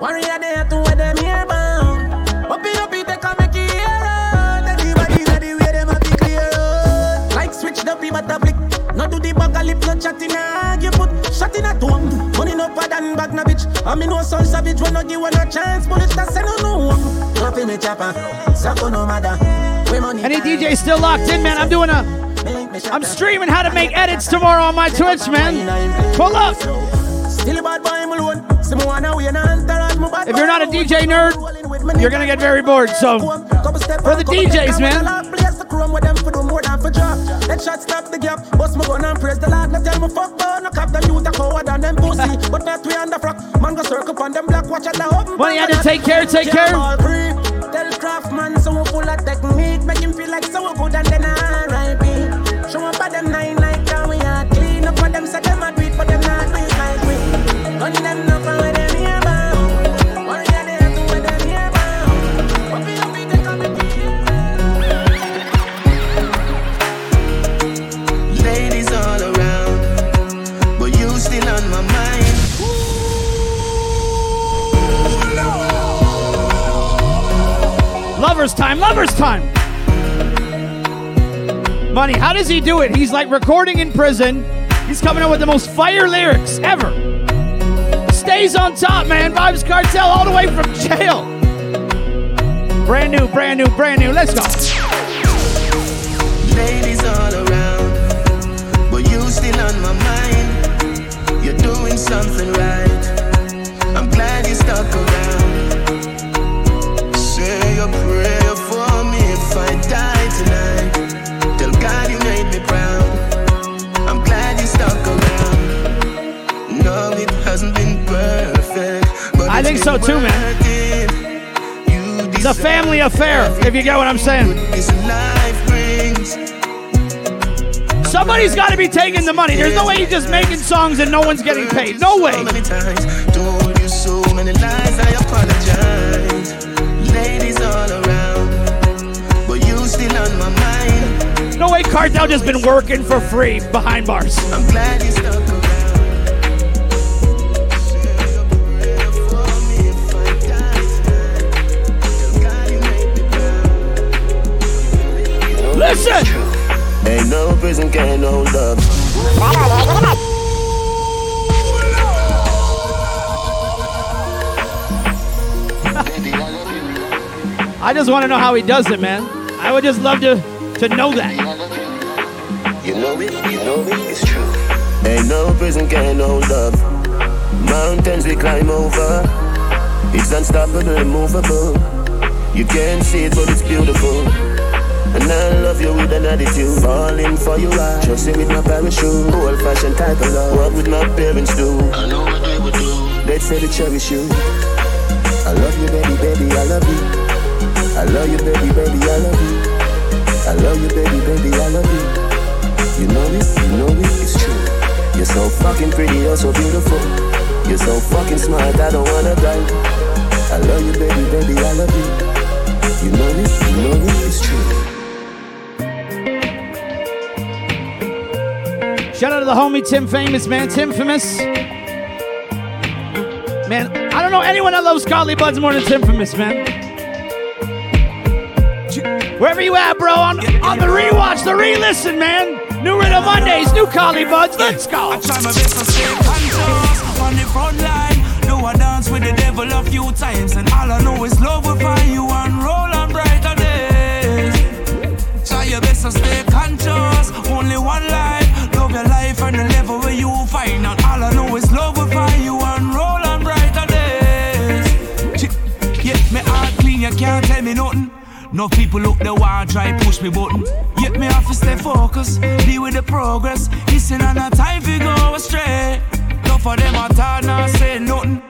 Warrior they to where them here bound. Up up it, they come make it here out. Everybody ready where them a be clear out. Like switch the pee but a. No do the a lip, no chat in a. You put shot in a dome. Money no pad and bag na bitch. I mean no son savage when no give one a chance. But it's that say no no. Drop in the chopper. Sako no matter. Any DJ still locked in, man? I'm doing a. I'm streaming how to make edits tomorrow on my Twitch, man. Pull up. Still a bad boy, alone. Some wanna win and entourage, my bad If you're not a DJ nerd, you're gonna get very bored. So, for the DJs, man. Let shot, stop the gap. My gun and praise the Lord. No tell me fuck, but no coward than them pussy. but not we on the frock. Man go circle on them black, watch the open. Had to take care, take care. Tell Craftman so full of technique, make him feel like so good and then R.I.P. Lovers time, lovers time. Money, how does he do it? He's like recording in prison. He's coming up with the most fire lyrics ever. Stays on top, man. Vybz Kartel all the way from jail. Brand new, brand new, brand new. Let's go. Ladies all around, but you still on my mind. You're doing something right. I'm glad you stuck around. Die tonight. Tell God you made me proud. I'm glad you stuck around. No, it hasn't been perfect, but I think so too, man. It's a family affair, if you get what I'm saying. This life brings. Somebody's got to be taking the money. There's no way you're just making songs and no one's getting paid. No way. No way Kartel just been working for free behind bars. I'm glad you stuck around. Listen. Ain't no prison can hold up. I just want to know how he does it, man. I would just love to to know that. You know it, you know it, it's true. Ain't no prison can hold up. Mountains we climb over. It's unstoppable, immovable. You can't see it, but it's beautiful. And I love you with an attitude. Falling for you, I trust you with my parachute. Old fashioned type of love. What would my parents do? I know what they would do. They'd say to cherish you. I love you, baby, baby, I love you. I love you, baby, baby, I love you. I love you, baby, baby, I love you. You know it, you know it, it's true. You're so fucking pretty, you're so beautiful. You're so fucking smart, I don't wanna die. I love you, baby, baby, I love you. You know it, you know it, it's true. Shout out to the homie Tim Famous, man. Tim Famous. Man, I don't know anyone that loves Collie Buddz more than Tim Famous, man. Wherever you at, on, on the rewatch, the re-listen, man. New Rhythm Mondays, new Collie Buddz. Let's go. I try my best to stay on the front line. Do I dance with the devil a few times, and all I know is love will find you and roll on brighter days. Try your best to stay conscious. Only one life. Love your life and the level No people look the want try push me button. Yet me have to stay focused, deal with the progress. Listen and not time fi go astray. No for them a talk, not say nothing.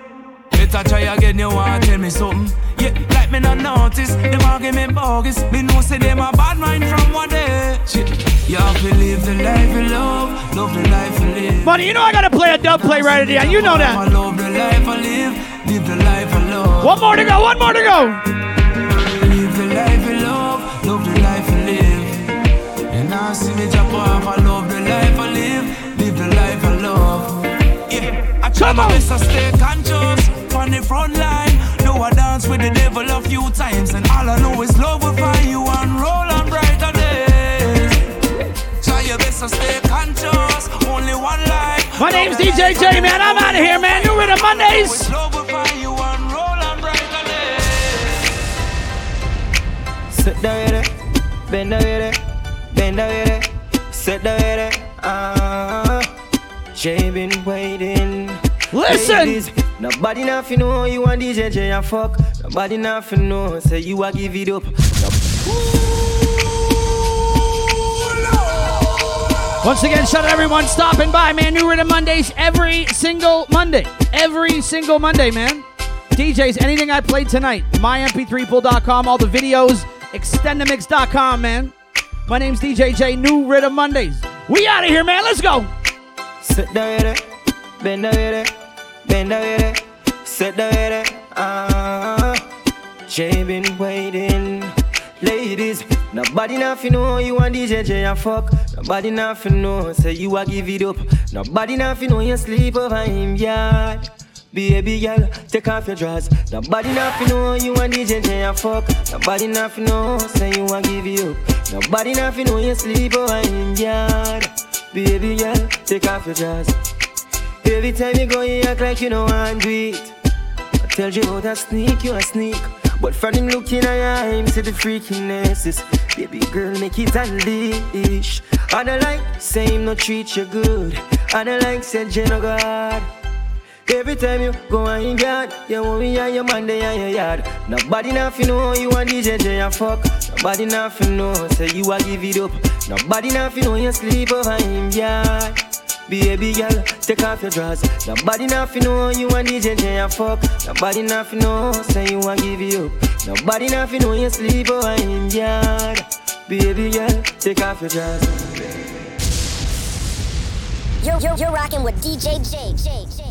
Better try again, you want tell me something. Yeah, like me not notice, them argument bogus. Me know say them a bad mind from one day. Shit. You have to live the life you love, love the life you live. Buddy, you know I gotta play a dub play right at the end. You know I that. love the life I live, live the life I love. One more to go, one more to go. Yeah, I try my stay conscious on the front line. Know I dance with the devil a few times, and all I know is love will find you and roll on brighter days. Try your best to stay conscious, only one life. My name's DJ J, man. I'm out of here, man. New Rhythm Mondays. Love will find you and roll on brighter days. Sit down with it, bend down with it, bend down with it, sit down with it. Ah, Jay been waiting. Listen. Ladies, nobody nothing know you and DJ J a fuck. Nobody nothing know say you a give it up. No- Once again, shout out everyone stopping by, man. New Rhythm Mondays every single Monday. Every single Monday, man. DJs, anything I played tonight, mymp3pool.com, all the videos, extendamix.com, man. My name's DJ J, New Rhythm Mondays. We out of here, man. Let's go. Sit down with bend down bend down with it, sit down with it. Ah, Jay been waiting. Ladies, nobody nothing know you and DJ J a fuck. Nobody nothing know say you a give it up. Nobody nothing know you sleep over him yard. Baby girl, take off your drawers. Nobody nothing know you and DJ J a fuck. Nobody nothing know say you a give it up. Nobody nothing know you sleep over him yard. Baby girl, take off your drawers. Every time you go, you act like you know want do it. I tell you how that sneak, you a sneak. But from him looking at your see the freakiness. Baby girl make it unleash. I don't like say no treat you good. I don't like say Jen no God. Every time you go on in yard You want me and your man they on your yard. Nobody nothing know you and DJ J a fuck. Nobody nothing know say you a give it up. Nobody nothing know you sleep over him yard Baby girl, take off your drawers. Nobody nothing know you and DJ J fuck. Nobody nothing know say you want give it up. Nobody nothing know you sleep over in yard. Baby girl, take off your drawers. You're, you're, you're rocking with DJ J. J. J.